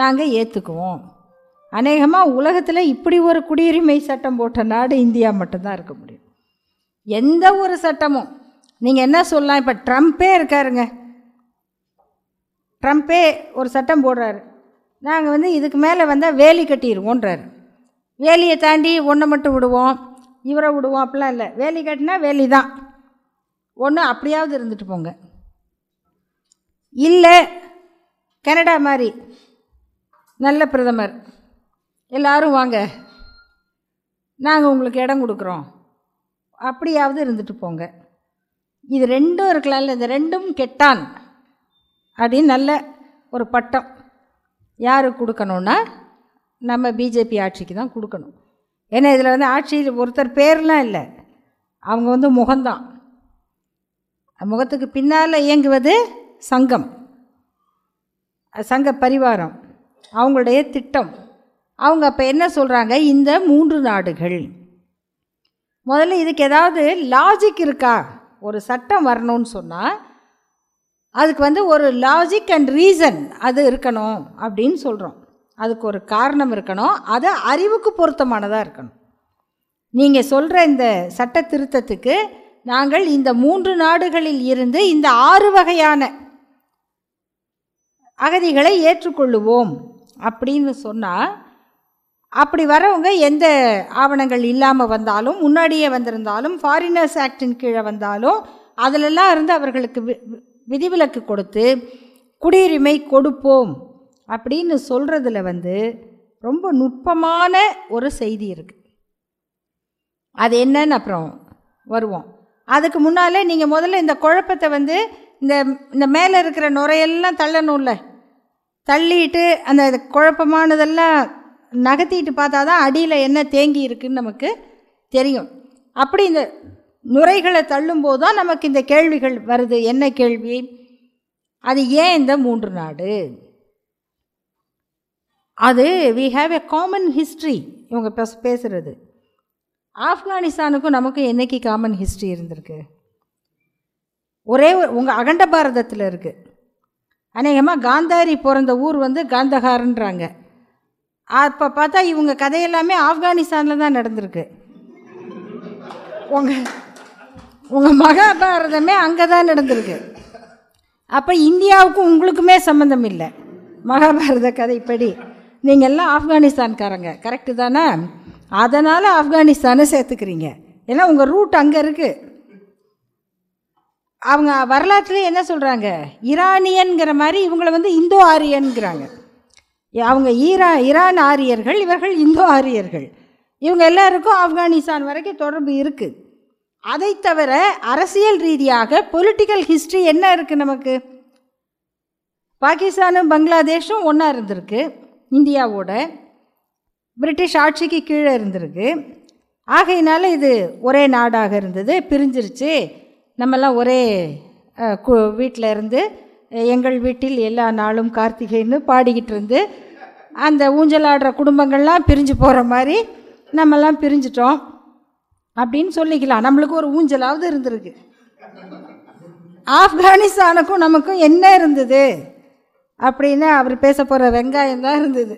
நாங்கள் ஏற்றுக்குவோம் அநேகமாக உலகத்தில் இப்படி ஒரு குடியுரிமை சட்டம் போட்ட நாடு இந்தியா மட்டும்தான் இருக்க முடியும். எந்த ஒரு சட்டமும் நீங்கள் என்ன சொல்லலாம் இப்போ ட்ரம்ப்பே இருக்காருங்க. ட்ரம்ப்பே ஒரு சட்டம் போடுறாரு. நாங்கள் வந்து இதுக்கு மேலே வந்தால் வேலி கட்டிடுவோன்றார் வேலியை தாண்டி ஒன்றை மட்டும் விடுவோம் இவரை விடுவோம் அப்படிலாம் இல்லை. வேலி கட்டினா வேலி தான். ஒன்று அப்படியாவது இருந்துட்டு போங்க. இல்லை கனடா மாதிரி நல்ல பிரதமர். எல்லோரும் வாங்க. நாங்கள் உங்களுக்கு இடம் கொடுக்குறோம். அப்படியாவது இருந்துட்டு போங்க. இது ரெண்டும் இருக்கலாம்ல இந்த ரெண்டும் கெட்டான். அப்படின்னு நல்ல ஒரு பட்டம். யாருக்கு கொடுக்கணுன்னா நம்ம பிஜேபி ஆட்சிக்கு தான் கொடுக்கணும். ஏன்னா இதில் வந்து ஆட்சியில் ஒருத்தர் பேர்லாம் இல்லை. அவங்க வந்து முகம்தான். முகத்துக்கு பின்னால் இயங்குவது சங்கம். சங்க பரிவாரம். அவங்களுடைய திட்டம். அவங்க அப்போ என்ன சொல்கிறாங்க இந்த மூன்று நாடுகள். முதல்ல இதுக்கு ஏதாவது லாஜிக் இருக்கா? ஒரு சட்டம் வரணும்னு சொன்னால் அதுக்கு வந்து ஒரு லாஜிக் அண்ட் ரீசன் அது இருக்கணும் அப்படின்னு சொல்கிறோம் அதுக்கு ஒரு காரணம் இருக்கணும். அது அறிவுக்கு பொருத்தமானதாக இருக்கணும். நீங்கள் சொல்கிற இந்த சட்ட திருத்தத்துக்கு நாங்கள் இந்த மூன்று நாடுகளில் இருந்து இந்த ஆறு வகையான அகதிகளை ஏற்றுக்கொள்ளுவோம் அப்படின்னு சொன்னால் அப்படி வரவங்க எந்த ஆவணங்கள் இல்லாமல் வந்தாலும் முன்னாடியே வந்திருந்தாலும் ஃபாரினர்ஸ் ஆக்டின் கீழே வந்தாலும் அதிலெல்லாம் இருந்து அவர்களுக்கு வி- விதிவிலக்கு கொடுத்து குடியுரிமை கொடுப்போம் அப்படின்னு சொல்கிறதுல வந்து ரொம்ப நுட்பமான ஒரு செய்தி இருக்குது அது என்னன்னு அப்புறம் வருவோம். அதுக்கு முன்னாலே நீங்கள் முதல்ல இந்த குழப்பத்தை வந்து இந்த இந்த மேலே இருக்கிற நுரையெல்லாம் தள்ளணும்ல. தள்ளிட்டு அந்த குழப்பமானதெல்லாம் நகர்த்திட்டு பார்த்தா தான் அடியில் என்ன தேங்கி இருக்குன்னு நமக்கு தெரியும். அப்படி இந்த நுரைகளை தள்ளும்போது தான் நமக்கு இந்த கேள்விகள் வருது. என்ன கேள்வி? அது ஏன் இந்த மூன்று நாடு? அது we have a common history இவங்க பேச பேசுகிறது ஆப்கானிஸ்தானுக்கும் நமக்கும் என்னைக்கு காமன் ஹிஸ்ட்ரி இருந்திருக்கு? ஒரே ஒரு உங்கள் அகண்ட பாரதத்தில் இருக்குது அநேகமாக காந்தாரி பிறந்த ஊர் வந்து காந்தகாரன்றாங்க அப்போ பார்த்தா இவங்க கதையெல்லாமே ஆப்கானிஸ்தானில் தான் நடந்திருக்கு. உங்கள் உங்கள் மகாபாரதமே அங்கே தான் நடந்திருக்கு. அப்போ இந்தியாவுக்கும் உங்களுக்குமே சம்மந்தம் இல்லை. மகாபாரத கதைப்படி நீங்கள் எல்லாம் ஆப்கானிஸ்தான்காரங்க. கரெக்டு தானே? அதனால் ஆப்கானிஸ்தானை சேர்த்துக்கிறீங்க. ஏன்னா உங்கள் ரூட் அங்கே இருக்குது அவங்க வரலாற்றுலேயே என்ன சொல்கிறாங்க ஈரானியன்கிற மாதிரி இவங்களை வந்து இந்தோ ஆரியன்கிறாங்க அவங்க ஈரா ஈரான் ஆரியர்கள் இவர்கள் இந்தோ ஆரியர்கள். இவங்க எல்லாருக்கும் ஆப்கானிஸ்தான் வரைக்கும் தொடர்பு இருக்குது அதை தவிர அரசியல் ரீதியாக பொலிட்டிக்கல் ஹிஸ்ட்ரி என்ன இருக்குது நமக்கு? பாகிஸ்தானும் பங்களாதேஷும் ஒன்றா இருந்திருக்கு. இந்தியாவோட பிரிட்டிஷ் ஆட்சிக்கு கீழே இருந்திருக்கு. ஆகையினால இது ஒரே நாடாக இருந்தது. பிரிஞ்சிருச்சு. நம்மெல்லாம் ஒரே வீட்டில் இருந்து எங்கள் வீட்டில் எல்லா நாளும் கார்த்திகைன்னு பாடிக்கிட்டு இருந்து அந்த ஊஞ்சலாடுற குடும்பங்கள்லாம் பிரிஞ்சு போகிற மாதிரி நம்மெல்லாம் பிரிஞ்சிட்டோம். அப்படின்னு சொல்லிக்கலாம். நம்மளுக்கு ஒரு ஊஞ்சலாவது இருந்திருக்கு. ஆப்கானிஸ்தானுக்கும் நமக்கும் என்ன இருந்தது? அப்படின்னு அவர் பேச போகிற வெங்காயம் தான் இருந்தது.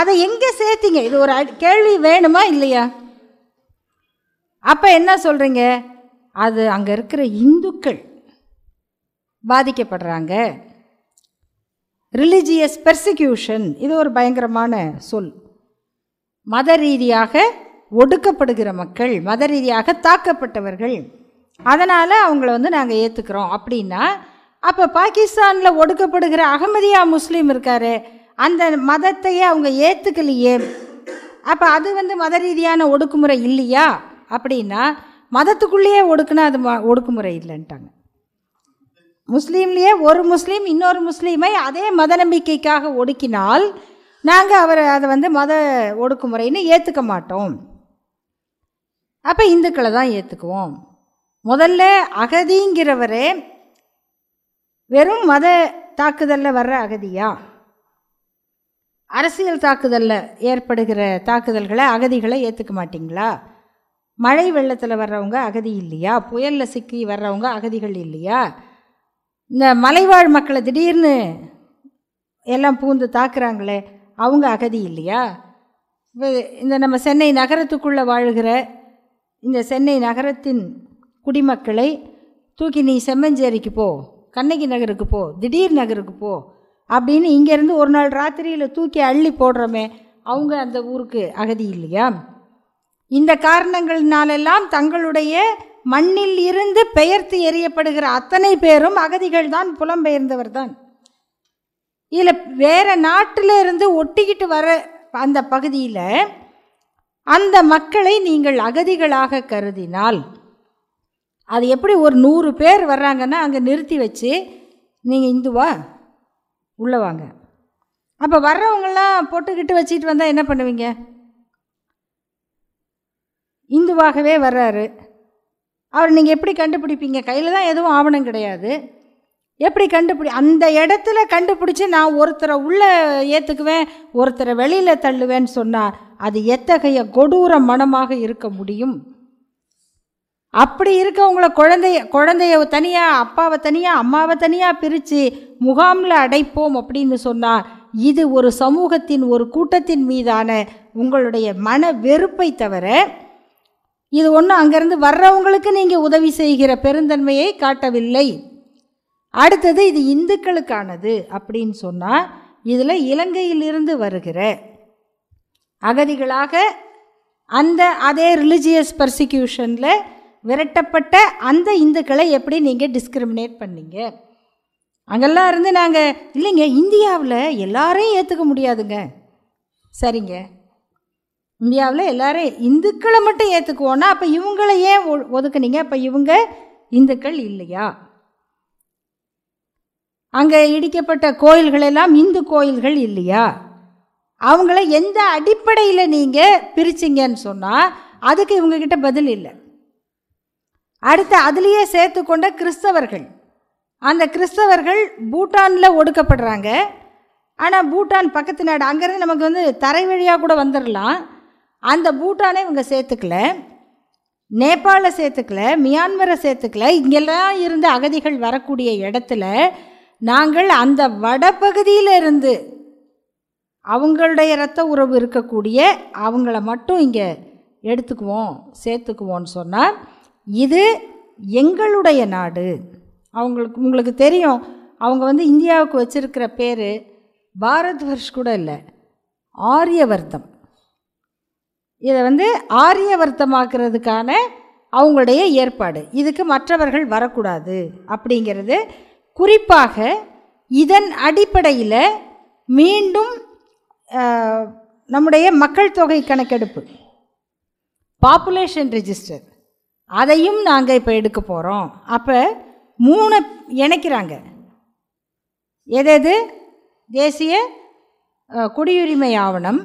அதை எங்கே சேர்த்திங்க? இது ஒரு கேள்வி வேணுமா இல்லையா? அப்போ என்ன சொல்கிறீங்க அது அங்கே இருக்கிற இந்துக்கள் பாதிக்கப்படுறாங்க. ரிலிஜியஸ் பெர்சிக்யூஷன் இது ஒரு பயங்கரமான சொல். மத ரீதியாக ஒடுக்கப்படுகிற மக்கள் மத ரீதியாக தாக்கப்பட்டவர்கள். அதனால் அவங்கள வந்து நாங்கள் ஏற்றுக்கிறோம் அப்படின்னா அப்போ பாகிஸ்தானில் ஒடுக்கப்படுகிற அகமதியா முஸ்லீம் இருக்கார். அந்த மதத்தையே அவங்க ஏற்றுக்கலையே அப்போ அது வந்து மத ரீதியான ஒடுக்குமுறை இல்லையா? அப்படின்னா மதத்துக்குள்ளேயே ஒடுக்குனா அது ம- ஒடுக்குமுறை இல்லைன்ட்டாங்க. முஸ்லீம்லேயே ஒரு முஸ்லீம் இன்னொரு முஸ்லீமை அதே மத நம்பிக்கைக்காக ஒடுக்கினால் நாங்கள் அவரை அதை வந்து மத ஒடுக்குமுறைன்னு ஏற்றுக்க மாட்டோம். அப்போ இந்துக்களை தான் ஏற்றுக்குவோம் முதல்ல அகதிங்கிறவரே வெறும் மத தாக்குதலில் வர்ற அகதியா? அரசியல் தாக்குதலில் ஏற்படுகிற தாக்குதல்களை அகதிகளை ஏற்றுக்க மாட்டிங்களா? மழை வெள்ளத்தில் வர்றவங்க அகதி இல்லையா? புயலில் சிக்கி வர்றவங்க அகதிகள் இல்லையா? இந்த மலைவாழ் மக்களை திடீர்னு எல்லாம் பூந்து தாக்குறாங்களே அவங்க அகதி இல்லையா? இந்த நம்ம சென்னை நகரத்துக்குள்ளே வாழ்கிற இந்த சென்னை நகரத்தின் குடிமக்களை தூக்கி நீ செம்மஞ்சேரிக்கு போ கண்ணகி நகருக்கு போ திடீர் நகருக்கு போ அப்படின்னு இங்கேருந்து ஒரு நாள் ராத்திரியில் தூக்கி அள்ளி போடுறோமே அவங்க அந்த ஊருக்கு அகதி இல்லையா? இந்த காரணங்களினாலெல்லாம் தங்களுடைய மண்ணில் இருந்து பெயர்த்து எறியப்படுகிற அத்தனை பேரும் அகதிகள் தான் புலம்பெயர்ந்தவர் தான் இதில் வேறு நாட்டில் இருந்து ஒட்டிக்கிட்டு வர அந்த பகுதியில் அந்த மக்களை நீங்கள் அகதிகளாக கருதினால் அது எப்படி ஒரு நூறு பேர் வர்றாங்கன்னா அங்கே நிறுத்தி வச்சு நீங்கள் இந்துவா? உள்ளே வாங்க. அப்போ வர்றவங்களாம் போட்டுக்கிட்டு வச்சுட்டு வந்தால் என்ன பண்ணுவீங்க? இந்துவாகவே வர்றாரு. அவர் நீங்கள் எப்படி கண்டுபிடிப்பீங்க? கையில் தான் எதுவும் ஆவணம் கிடையாது. எப்படி கண்டுபிடி அந்த இடத்துல கண்டுபிடிச்சி நான் ஒருத்தரை உள்ளே ஏற்றுக்குவேன் ஒருத்தரை வெளியில் தள்ளுவேன்னு சொன்னால் அது எத்தகைய கொடூர மனமாக இருக்க முடியும்? அப்படி இருக்கவங்களை குழந்தைய குழந்தைய தனியாக அப்பாவை தனியாக அம்மாவை தனியாக பிரித்து முகாமில் அடைப்போம் அப்படின்னு சொன்னால் இது ஒரு சமூகத்தின் ஒரு கூட்டத்தின் மீதான உங்களுடைய மன வெறுப்பை தவிர இது ஒன்றும் அங்கேருந்து வர்றவங்களுக்கு நீங்கள் உதவி செய்கிற பெருந்தன்மையை காட்டவில்லை. அடுத்தது இது இந்துக்களுக்கானது அப்படின்னு சொன்னால் இதில் இலங்கையிலிருந்து வருகிற அகதிகளாக அந்த அதே ரிலிஜியஸ் பர்சிக்யூஷனில் விரட்டப்பட்ட அந்த இந்துக்களை எப்படி நீங்கள் டிஸ்கிரிமினேட் பண்ணீங்க? அங்கெல்லாம் இருந்து நாங்கள் இல்லைங்க இந்தியாவில் எல்லாரையும் ஏற்றுக்க முடியாதுங்க. சரிங்க. இந்தியாவில் எல்லாரையும் இந்துக்களை மட்டும் ஏற்றுக்குவோன்னா அப்போ இவங்களை ஏன் ஒ- ஒதுக்குனீங்க? அப்போ இவங்க இந்துக்கள் இல்லையா? அங்கே இடிக்கப்பட்ட கோயில்கள் எல்லாம் இந்து கோயில்கள் இல்லையா? அவங்கள எந்த அடிப்படையில் நீங்கள் பிரிச்சிங்கன்னு சொன்னால் அதுக்கு இவங்கக்கிட்ட பதில் இல்லை. அடுத்து அதுலேயே சேர்த்து கொண்ட கிறிஸ்தவர்கள். அந்த கிறிஸ்தவர்கள் பூட்டானில் ஒடுக்கப்படுறாங்க. ஆனால் பூட்டான் பக்கத்து நாடு அங்கேருந்து நமக்கு வந்து தரை வழியாக கூட வந்துடலாம் அந்த பூட்டானை இவங்க சேர்த்துக்கல. நேபாளை சேர்த்துக்கல மியான்மரை சேர்த்துக்கல. இங்கெல்லாம் இருந்து அகதிகள் வரக்கூடிய இடத்துல நாங்கள் அந்த வடபகுதியில் இருந்து அவங்களுடைய இரத்த உறவு இருக்கக்கூடிய அவங்கள மட்டும் இங்கே எடுத்துக்குவோம் சேர்த்துக்குவோன்னு சொன்னால் இது எங்களுடைய நாடு. அவங்களுக்கு உங்களுக்கு தெரியும் அவங்க வந்து இந்தியாவுக்கு வச்சுருக்கிற பேர் பாரத் வர்ஷ் கூட இல்லை ஆரியவர்த்தம். இதை வந்து ஆரியவர்த்தமாக்குறதுக்கான அவங்களுடைய ஏற்பாடு. இதுக்கு மற்றவர்கள் வரக்கூடாது அப்படிங்கிறது குறிப்பாக இதன் அடிப்படையில் மீண்டும் நம்முடைய மக்கள் தொகை கணக்கெடுப்பு பாப்புலேஷன் ரெஜிஸ்டர் அதையும் நாங்கள் இப்போ எடுக்க போகிறோம் அப்போ மூணு இணைக்கிறாங்க. எதது? தேசிய குடியுரிமை ஆவணம்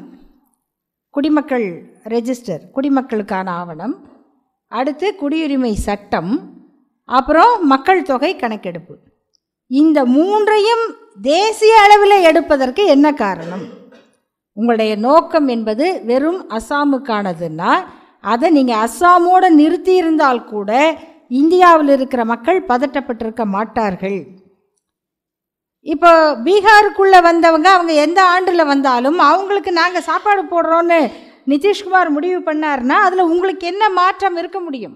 குடிமக்கள் ரெஜிஸ்டர் குடிமக்களுக்கான ஆவணம் அடுத்து குடியுரிமை சட்டம் அப்புறம் மக்கள் தொகை கணக்கெடுப்பு. இந்த மூன்றையும் தேசிய அளவில் எடுப்பதற்கு என்ன காரணம்? உங்களுடைய நோக்கம் என்பது வெறும் அசாமுக்கானதுன்னா அதை நீங்கள் அஸ்ஸாமோடு நிறுத்தியிருந்தால் கூட இந்தியாவில் இருக்கிற மக்கள் பதட்டப்பட்டிருக்க மாட்டார்கள். இப்போ பீகாருக்குள்ளே வந்தவங்க அவங்க எந்த ஆண்டில் வந்தாலும் அவங்களுக்கு நாங்கள் சாப்பாடு போடுறோன்னு நிதிஷ்குமார் முடிவு பண்ணார்னா அதில் உங்களுக்கு என்ன மாற்றம் இருக்க முடியும்?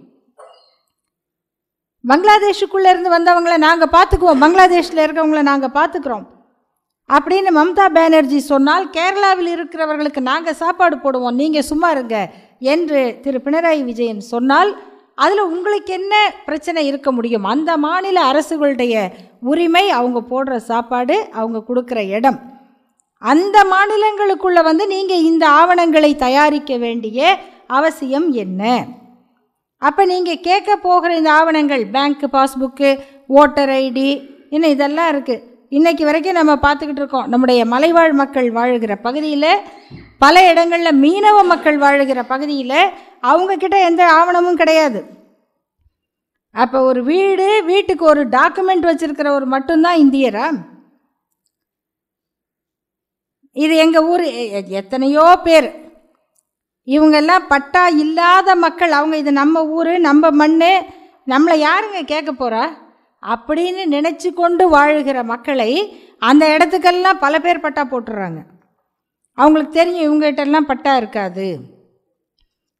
பங்களாதேஷுக்குள்ளே இருந்து வந்தவங்களை நாங்கள் பார்த்துக்குவோம். பங்களாதேஷில் இருக்கவங்கள நாங்கள் பார்த்துக்குறோம். அப்படின்னு மம்தா பானர்ஜி சொன்னால் கேரளாவில் இருக்கிறவர்களுக்கு நாங்கள் சாப்பாடு போடுவோம் நீங்கள் சும்மா இருங்க என்று திரு பினராயி விஜயன் சொன்னால் அதில் உங்களுக்கு என்ன பிரச்சனை இருக்க முடியும்? அந்த மாநில அரசுகளுடைய உரிமை அவங்க போடுற சாப்பாடு அவங்க கொடுக்குற இடம். அந்த மாநிலங்களுக்குள்ளே வந்து நீங்கள் இந்த ஆவணங்களை தயாரிக்க வேண்டிய அவசியம் என்ன? அப்போ நீங்கள் கேட்க போகிற இந்த ஆவணங்கள் பேங்க் பாஸ்புக்கு ஓட்டர் ஐடி இன்னும் இதெல்லாம் இருக்குது இன்றைக்கி வரைக்கும் நம்ம பார்த்துக்கிட்டு இருக்கோம். நம்முடைய மலைவாழ் மக்கள் வாழுகிற பகுதியில் பல இடங்களில் மீனவ மக்கள் வாழுகிற பகுதியில் அவங்கக்கிட்ட எந்த ஆவணமும் கிடையாது. அப்போ ஒரு வீடு வீட்டுக்கு ஒரு டாக்குமெண்ட் வச்சுருக்கிறவர் மட்டும்தான் இந்தியரா? இது எங்கள் ஊர் எத்தனையோ பேர். இவங்கெல்லாம் பட்டா இல்லாத மக்கள். அவங்க இது நம்ம ஊர் நம்ம மண் நம்மளை யாருங்க கேட்க போகிறா அப்படின்னு நினச்சி கொண்டு வாழுகிற மக்களை அந்த இடத்துக்கெல்லாம் பல பேர் பட்டா போட்டுடுறாங்க அவங்களுக்கு தெரியும் இவங்ககிட்டலாம் பட்டா இருக்காது.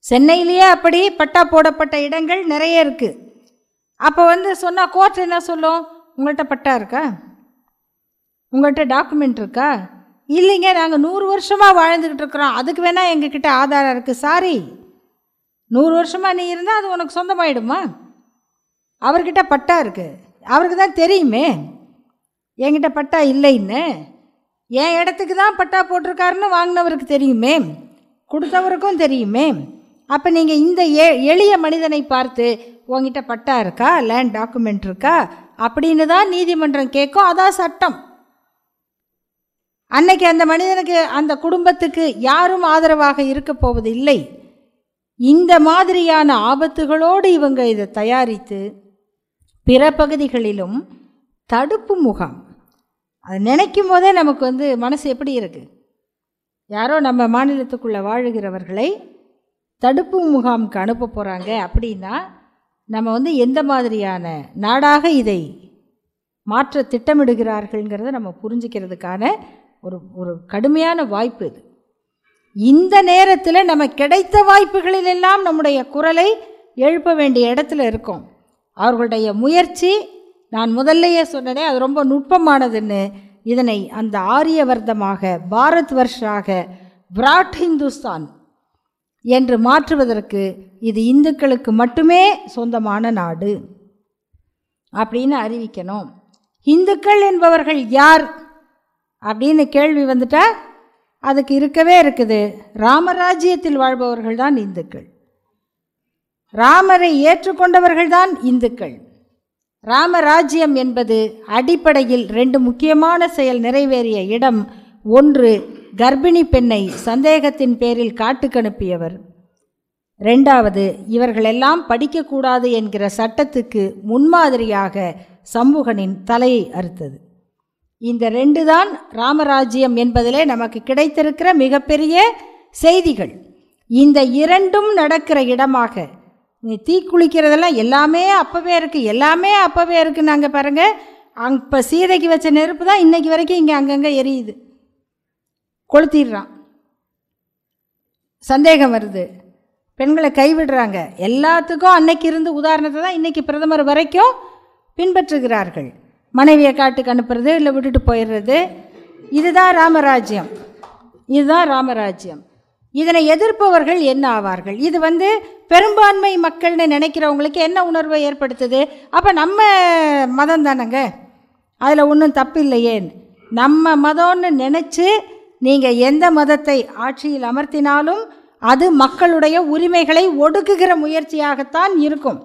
சென்னையிலேயே அப்படி பட்டா போடப்பட்ட இடங்கள் நிறைய இருக்குது அப்போ வந்து சொன்னால் கோர்ட் என்ன சொல்லும்? உங்கள்கிட்ட பட்டா இருக்கா? உங்கள்கிட்ட டாக்குமெண்ட் இருக்கா? இல்லைங்க நாங்கள் நூறு வருஷமாக வாழ்ந்துக்கிட்டு இருக்கிறோம். அதுக்கு வேணால் எங்ககிட்ட ஆதாரம் இருக்குது சாரி நூறு வருஷமாக நீ இருந்தால் அது உனக்கு சொந்தமாயிடுமா? அவர்கிட்ட பட்டா இருக்குது அவருக்கு தான் தெரியுமே. என்கிட்ட பட்டா இல்லைன்னு. என் இடத்துக்கு தான் பட்டா போட்டிருக்காருன்னு வாங்கினவருக்கு தெரியுமே. கொடுத்தவருக்கும் தெரியுமே. அப்போ நீங்கள் இந்த எ எளிய மனிதனை பார்த்து உங்ககிட்ட பட்டா இருக்கா? லேண்ட் டாக்குமெண்ட் இருக்கா? அப்படின்னு தான் நீதிமன்றம் கேட்கும். அதான் சட்டம். அன்னைக்கு அந்த மனிதனுக்கு அந்த குடும்பத்துக்கு யாரும் ஆதரவாக இருக்க போவது இல்லை இந்த மாதிரியான ஆபத்துகளோடு இவங்க இதை தயாரித்து பிற பகுதிகளிலும் தடுப்பு முகாம். அதை நினைக்கும் போதே நமக்கு வந்து மனசு எப்படி இருக்குது யாரோ நம்ம மாநிலத்துக்குள்ளே வாழுகிறவர்களை தடுப்பு முகாமுக்கு அனுப்ப போகிறாங்க அப்படின்னா நம்ம வந்து எந்த மாதிரியான நாடாக இதை மாற்ற திட்டமிடுகிறார்கள்ங்கிறத நம்ம புரிஞ்சுக்கிறதுக்கான ஒரு ஒரு கடுமையான வாய்ப்பு இது. இந்த நேரத்தில் நம்ம கிடைத்த வாய்ப்புகளிலெல்லாம் நம்முடைய குரலை எழுப்ப வேண்டிய இடத்துல இருக்கோம். அவர்களுடைய முயற்சி நான் முதல்லையே சொன்னனே அது ரொம்ப நுட்பமானதுன்னு இதனை அந்த ஆரியவர்த்தமாக பாரத் வர்ஷாக விராட் ஹிந்துஸ்தான் என்று மாற்றுவதற்கு இது இந்துக்களுக்கு மட்டுமே சொந்தமான நாடு அப்படின்னு அறிவிக்கணும். இந்துக்கள் என்பவர்கள் யார்? அப்படின்னு கேள்வி வந்துட்டா அதுக்கு இருக்கவே இருக்குது. ராமராஜ்யத்தில் வாழ்பவர்கள் தான் இந்துக்கள். ராமரை ஏற்றுக்கொண்டவர்கள் தான் இந்துக்கள். ராமராஜ்யம் என்பது அடிப்படையில் ரெண்டு முக்கியமான செயல் நிறைவேறிய இடம். ஒன்று கர்ப்பிணி பெண்ணை சந்தேகத்தின் பேரில் காட்டுக்கு அனுப்பியவர். ரெண்டாவது இவர்களெல்லாம் படிக்கக்கூடாது என்கிற சட்டத்துக்கு முன்மாதிரியாக சமூகனின் தலையை அறுத்தது. இந்த ரெண்டு தான் ராமராஜ்யம் என்பதிலே நமக்கு கிடைத்திருக்கிற மிகப்பெரிய செய்திகள். இந்த இரண்டும் நடக்கிற இடமாக நீ தீக்குளிக்கிறதெல்லாம் எல்லாமே அப்போவே இருக்குது எல்லாமே அப்போவே இருக்குது நாங்கள் பாருங்கள் அங் இப்போ சீதைக்கு வச்ச நெருப்பு தான் இன்றைக்கி வரைக்கும் இங்கே அங்கங்கே எரியுது. கொளுத்திடுறான். சந்தேகம் வருது. பெண்களை கைவிடுறாங்க. எல்லாத்துக்கும் அன்னைக்கு இருந்து உதாரணத்தை தான் இன்றைக்கி பிரதமர் வரைக்கும் பின்பற்றுகிறார்கள். மனைவியை காட்டுக்கு அனுப்புறது இல்லை விட்டுட்டு போயிடுறது. இதுதான் ராமராஜ்யம். இதுதான் ராமராஜ்யம். இதனை எதிர்ப்பவர்கள் என்ன ஆவார்கள்? இது வந்து பெரும்பான்மை மக்கள்னு நினைக்கிறவங்களுக்கு என்ன உணர்வை ஏற்படுத்துது? அப்போ நம்ம மதம் தானங்க? அதில் ஒன்றும் தப்பில்லையேன்னு நம்ம மதம்னு நினச்சி நீங்கள் எந்த மதத்தை ஆட்சியில் அமர்த்தினாலும் அது மக்களுடைய உரிமைகளை ஒடுக்குகிற முயற்சியாகத்தான் இருக்கும்.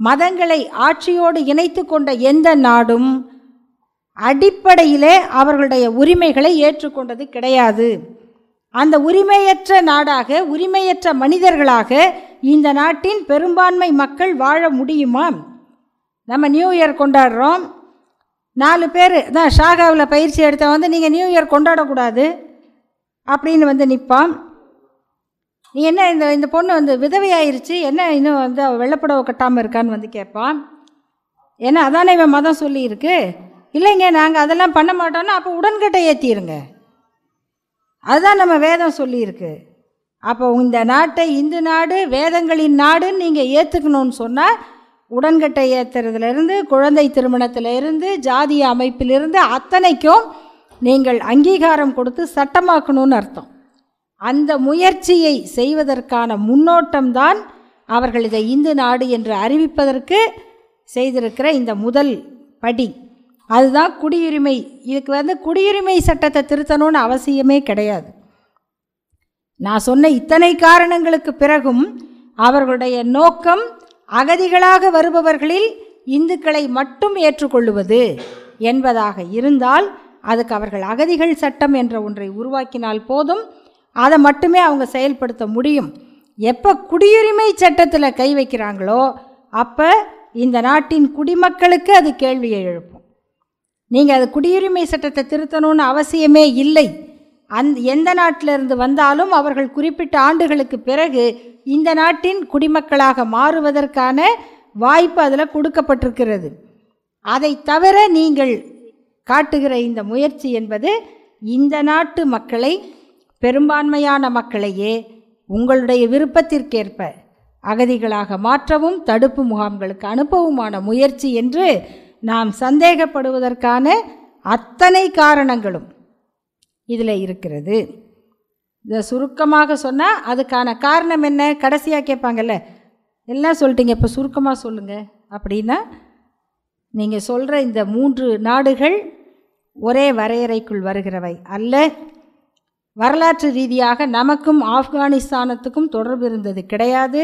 மதங்களை ஆட்சியோடு இணைத்து கொண்ட எந்த நாடும் அடிப்படையிலே அவர்களுடைய உரிமைகளை ஏற்றுக்கொண்டது கிடையாது. அந்த உரிமையற்ற நாடாக உரிமையற்ற மனிதர்களாக இந்த நாட்டின் பெரும்பான்மை மக்கள் வாழ முடியுமா? நம்ம நியூ இயர் கொண்டாடுறோம். நாலு பேர் தான் ஷாகாவில் பயிற்சி எடுத்த வந்து நீங்கள் நியூ இயர் கொண்டாடக்கூடாது அப்படின்னு வந்து நிற்பான். நீ என்ன இந்த இந்த பொண்ணு வந்து விதவையாயிருச்சு என்ன இன்னும் வந்து அவள் வெள்ளப்புடவை கட்டாமல் இருக்கான்னு வந்து கேட்பான் ஏன்னா அதானே இவன் மதம் சொல்லியிருக்கு? இல்லைங்க நாங்கள் அதெல்லாம் பண்ண மாட்டோன்னா அப்போ உடன்கட்டை ஏற்றிடுங்க அதுதான் நம்ம வேதம் சொல்லியிருக்கு. அப்போ இந்த நாட்டை இந்து நாடு வேதங்களின் நாடுன்னு நீங்கள் ஏற்றுக்கணும்னு சொன்னால் உடன்கட்டை ஏற்றுறதுலேருந்து குழந்தை திருமணத்திலிருந்து ஜாதிய அமைப்பிலிருந்து அத்தனைக்கும் நீங்கள் அங்கீகாரம் கொடுத்து சட்டமாக்கணும்னு அர்த்தம். அந்த முயற்சியை செய்வதற்கான முன்னோட்டம்தான் அவர்கள் இதை இந்து நாடு என்று அறிவிப்பதற்கு செய்திருக்கிற இந்த முதல் படி. அதுதான் குடியுரிமை. இதுக்கு வந்து குடியுரிமை சட்டத்தை திருத்தணும்னு அவசியமே கிடையாது. நான் சொன்ன இத்தனை காரணங்களுக்கு பிறகும் அவர்களுடைய நோக்கம் அகதிகளாக வருபவர்களில் இந்துக்களை மட்டும் ஏற்றுக்கொள்ளுவது என்பதாக இருந்தால் அதுக்கு அவர்கள் அகதிகள் சட்டம் என்ற ஒன்றை உருவாக்கினால் போதும். அதை மட்டுமே அவங்க செயல்படுத்த முடியும். எப்போ குடியுரிமை சட்டத்தில் கை வைக்கிறாங்களோ அப்போ இந்த நாட்டின் குடிமக்களுக்கு அது கேள்வியை எழுப்பும். நீங்கள் அது குடியுரிமை சட்டத்தை திருத்தணும்னு அவசியமே இல்லை. அந் எந்த நாட்டிலிருந்து வந்தாலும் அவர்கள் குறிப்பிட்ட ஆண்டுகளுக்கு பிறகு இந்த நாட்டின் குடிமக்களாக மாறுவதற்கான வாய்ப்பு அதில் கொடுக்கப்பட்டிருக்கிறது. அதை தவிர நீங்கள் காட்டுகிற இந்த முயற்சி என்பது இந்த நாட்டு மக்களை பெரும்பான்மையான மக்களையே உங்களுடைய விருப்பத்திற்கேற்ப அகதிகளாக மாற்றவும் தடுப்பு முகாம்களுக்கு அனுப்பவுமான முயற்சி என்று நாம் சந்தேகப்படுவதற்கான அத்தனை காரணங்களும் இதில் இருக்கிறது. இதை சுருக்கமாக சொன்னால் அதுக்கான காரணம் என்ன? கடைசியாக கேட்பாங்கல்ல. எல்லாம் சொல்லிட்டீங்க இப்போ சுருக்கமாக சொல்லுங்கள் அப்படின்னா நீங்கள் சொல்கிற இந்த மூன்று நாடுகள் ஒரே வரையறைக்குள் வருகிறவை அல்ல. வரலாற்று ரீதியாக நமக்கும் ஆப்கானிஸ்தானத்துக்கும் தொடர்பு இருந்தது கிடையாது.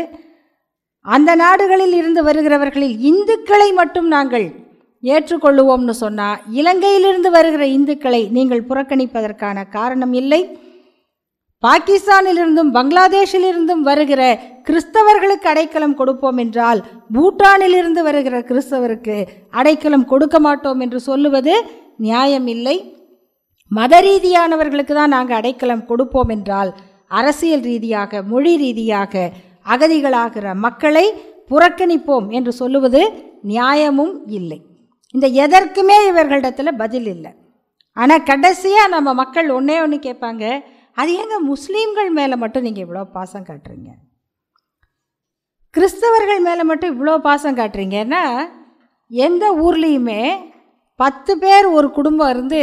அந்த நாடுகளில் இருந்து வருகிறவர்களில் இந்துக்களை மட்டும் நாங்கள் ஏற்றுக்கொள்ளுவோம்னு சொன்னால் இலங்கையிலிருந்து வருகிற இந்துக்களை நீங்கள் புறக்கணிப்பதற்கான காரணம் இல்லை. பாகிஸ்தானிலிருந்தும் பங்களாதேஷிலிருந்தும் வருகிற கிறிஸ்தவர்களுக்கு அடைக்கலம் கொடுப்போம் என்றால் பூட்டானிலிருந்து வருகிற கிறிஸ்தவருக்கு அடைக்கலம் கொடுக்க மாட்டோம் என்று சொல்லுவது நியாயமில்லை. மத ரீதியானவர்களுக்கு தான் நாங்கள் அடைக்கலம் கொடுப்போம் என்றால் அரசியல் ரீதியாக மொழி ரீதியாக அகதிகளாகிற மக்களை புறக்கணிப்போம் என்று சொல்லுவது நியாயமும் இல்லை. இந்த எதற்குமே இவர்களிடத்தில் பதில் இல்லை. ஆனால் கடைசியாக நம்ம மக்கள் ஒன்றே ஒன்று கேட்பாங்க அது ஏங்க முஸ்லீம்கள் மேலே மட்டும் நீங்கள் இவ்வளோ பாசம் காட்டுறீங்க? கிறிஸ்தவர்கள் மேலே மட்டும் இவ்வளோ பாசம் காட்டுறீங்கன்னா எந்த ஊர்லேயுமே பத்து பேர் ஒரு குடும்பம் இருந்து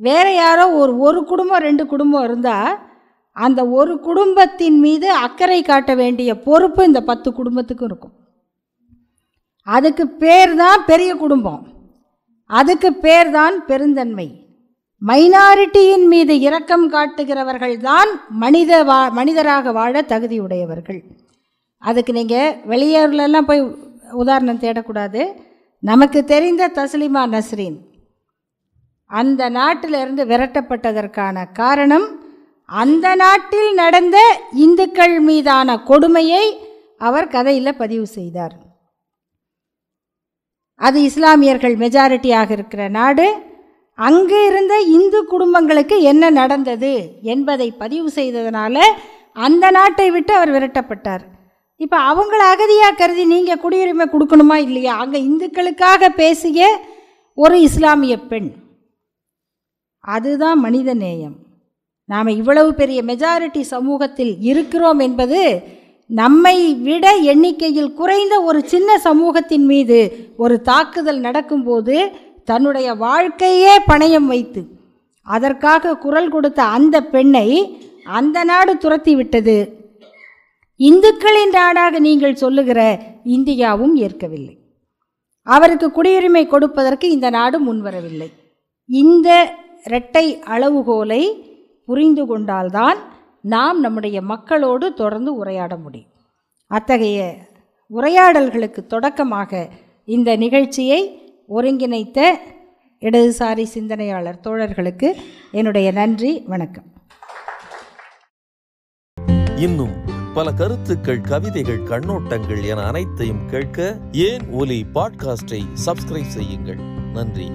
வேறு யாரோ ஒரு ஒரு குடும்பம் ரெண்டு குடும்பம் இருந்தால் அந்த ஒரு குடும்பத்தின் மீது அக்கறை காட்ட வேண்டிய பொறுப்பு இந்த பத்து குடும்பத்துக்கும் இருக்கும். அதுக்கு பேர் தான் பெரிய குடும்பம். அதுக்கு பேர் தான் பெருந்தன்மை. மைனாரிட்டியின் மீது இரக்கம் காட்டுகிறவர்கள் தான் மனித வா மனிதராக வாழ தகுதியுடையவர்கள். அதுக்கு நீங்கள் வெளியூர்லலாம் போய் உதாரணம் தேடக்கூடாது. நமக்கு தெரிந்த தஸ்லிமா நஸ்ரீன் அந்த நாட்டிலிருந்து விரட்டப்பட்டதற்கான காரணம் அந்த நாட்டில் நடந்த இந்துக்கள் மீதான கொடுமையை அவர் கதையில் பதிவு செய்தார். அது இஸ்லாமியர்கள் மெஜாரிட்டியாக இருக்கிற நாடு. அங்கு இருந்த இந்து குடும்பங்களுக்கு என்ன நடந்தது என்பதை பதிவு செய்ததுனால அந்த நாட்டை விட்டு அவர் விரட்டப்பட்டார். இப்போ அவங்கள அகதியாக கருதி நீங்கள் குடியுரிமை கொடுக்கணுமா இல்லையா? அங்கே இந்துக்களுக்காக பேசிய ஒரு இஸ்லாமிய பெண். அதுதான் மனித நேயம். நாம் இவ்வளவு பெரிய மெஜாரிட்டி சமூகத்தில் இருக்கிறோம் என்பது நம்மை விட எண்ணிக்கையில் குறைந்த ஒரு சின்ன சமூகத்தின் மீது ஒரு தாக்குதல் நடக்கும்போது தன்னுடைய வாழ்க்கையே பணயம் வைத்து அதற்காக குரல் கொடுத்த அந்த பெண்ணை அந்த நாடு துரத்தி விட்டது. இந்துக்களின் நாடாக நீங்கள் சொல்லுகிற இந்தியாவும் ஏற்கவில்லை. அவருக்கு குடியுரிமை கொடுப்பதற்கு இந்த நாடு முன்வரவில்லை. இந்த இரட்டை அளவுகோலை புரிந்து கொண்டால்தான் நாம் நம்முடைய மக்களோடு தொடர்ந்து உரையாட முடியும். அத்தகைய உரையாடல்களுக்கு தொடக்கமாக இந்த நிகழ்ச்சியை ஒருங்கிணைத்த இடதுசாரி சிந்தனையாளர் தோழர்களுக்கு என்னுடைய நன்றி வணக்கம். இன்னும் பல கருத்துக்கள் கவிதைகள் கண்ணோட்டங்கள் என அனைத்தையும் கேட்க ஏன் ஒலி பாட்காஸ்டை சப்ஸ்கிரைப் செய்யுங்கள். நன்றி.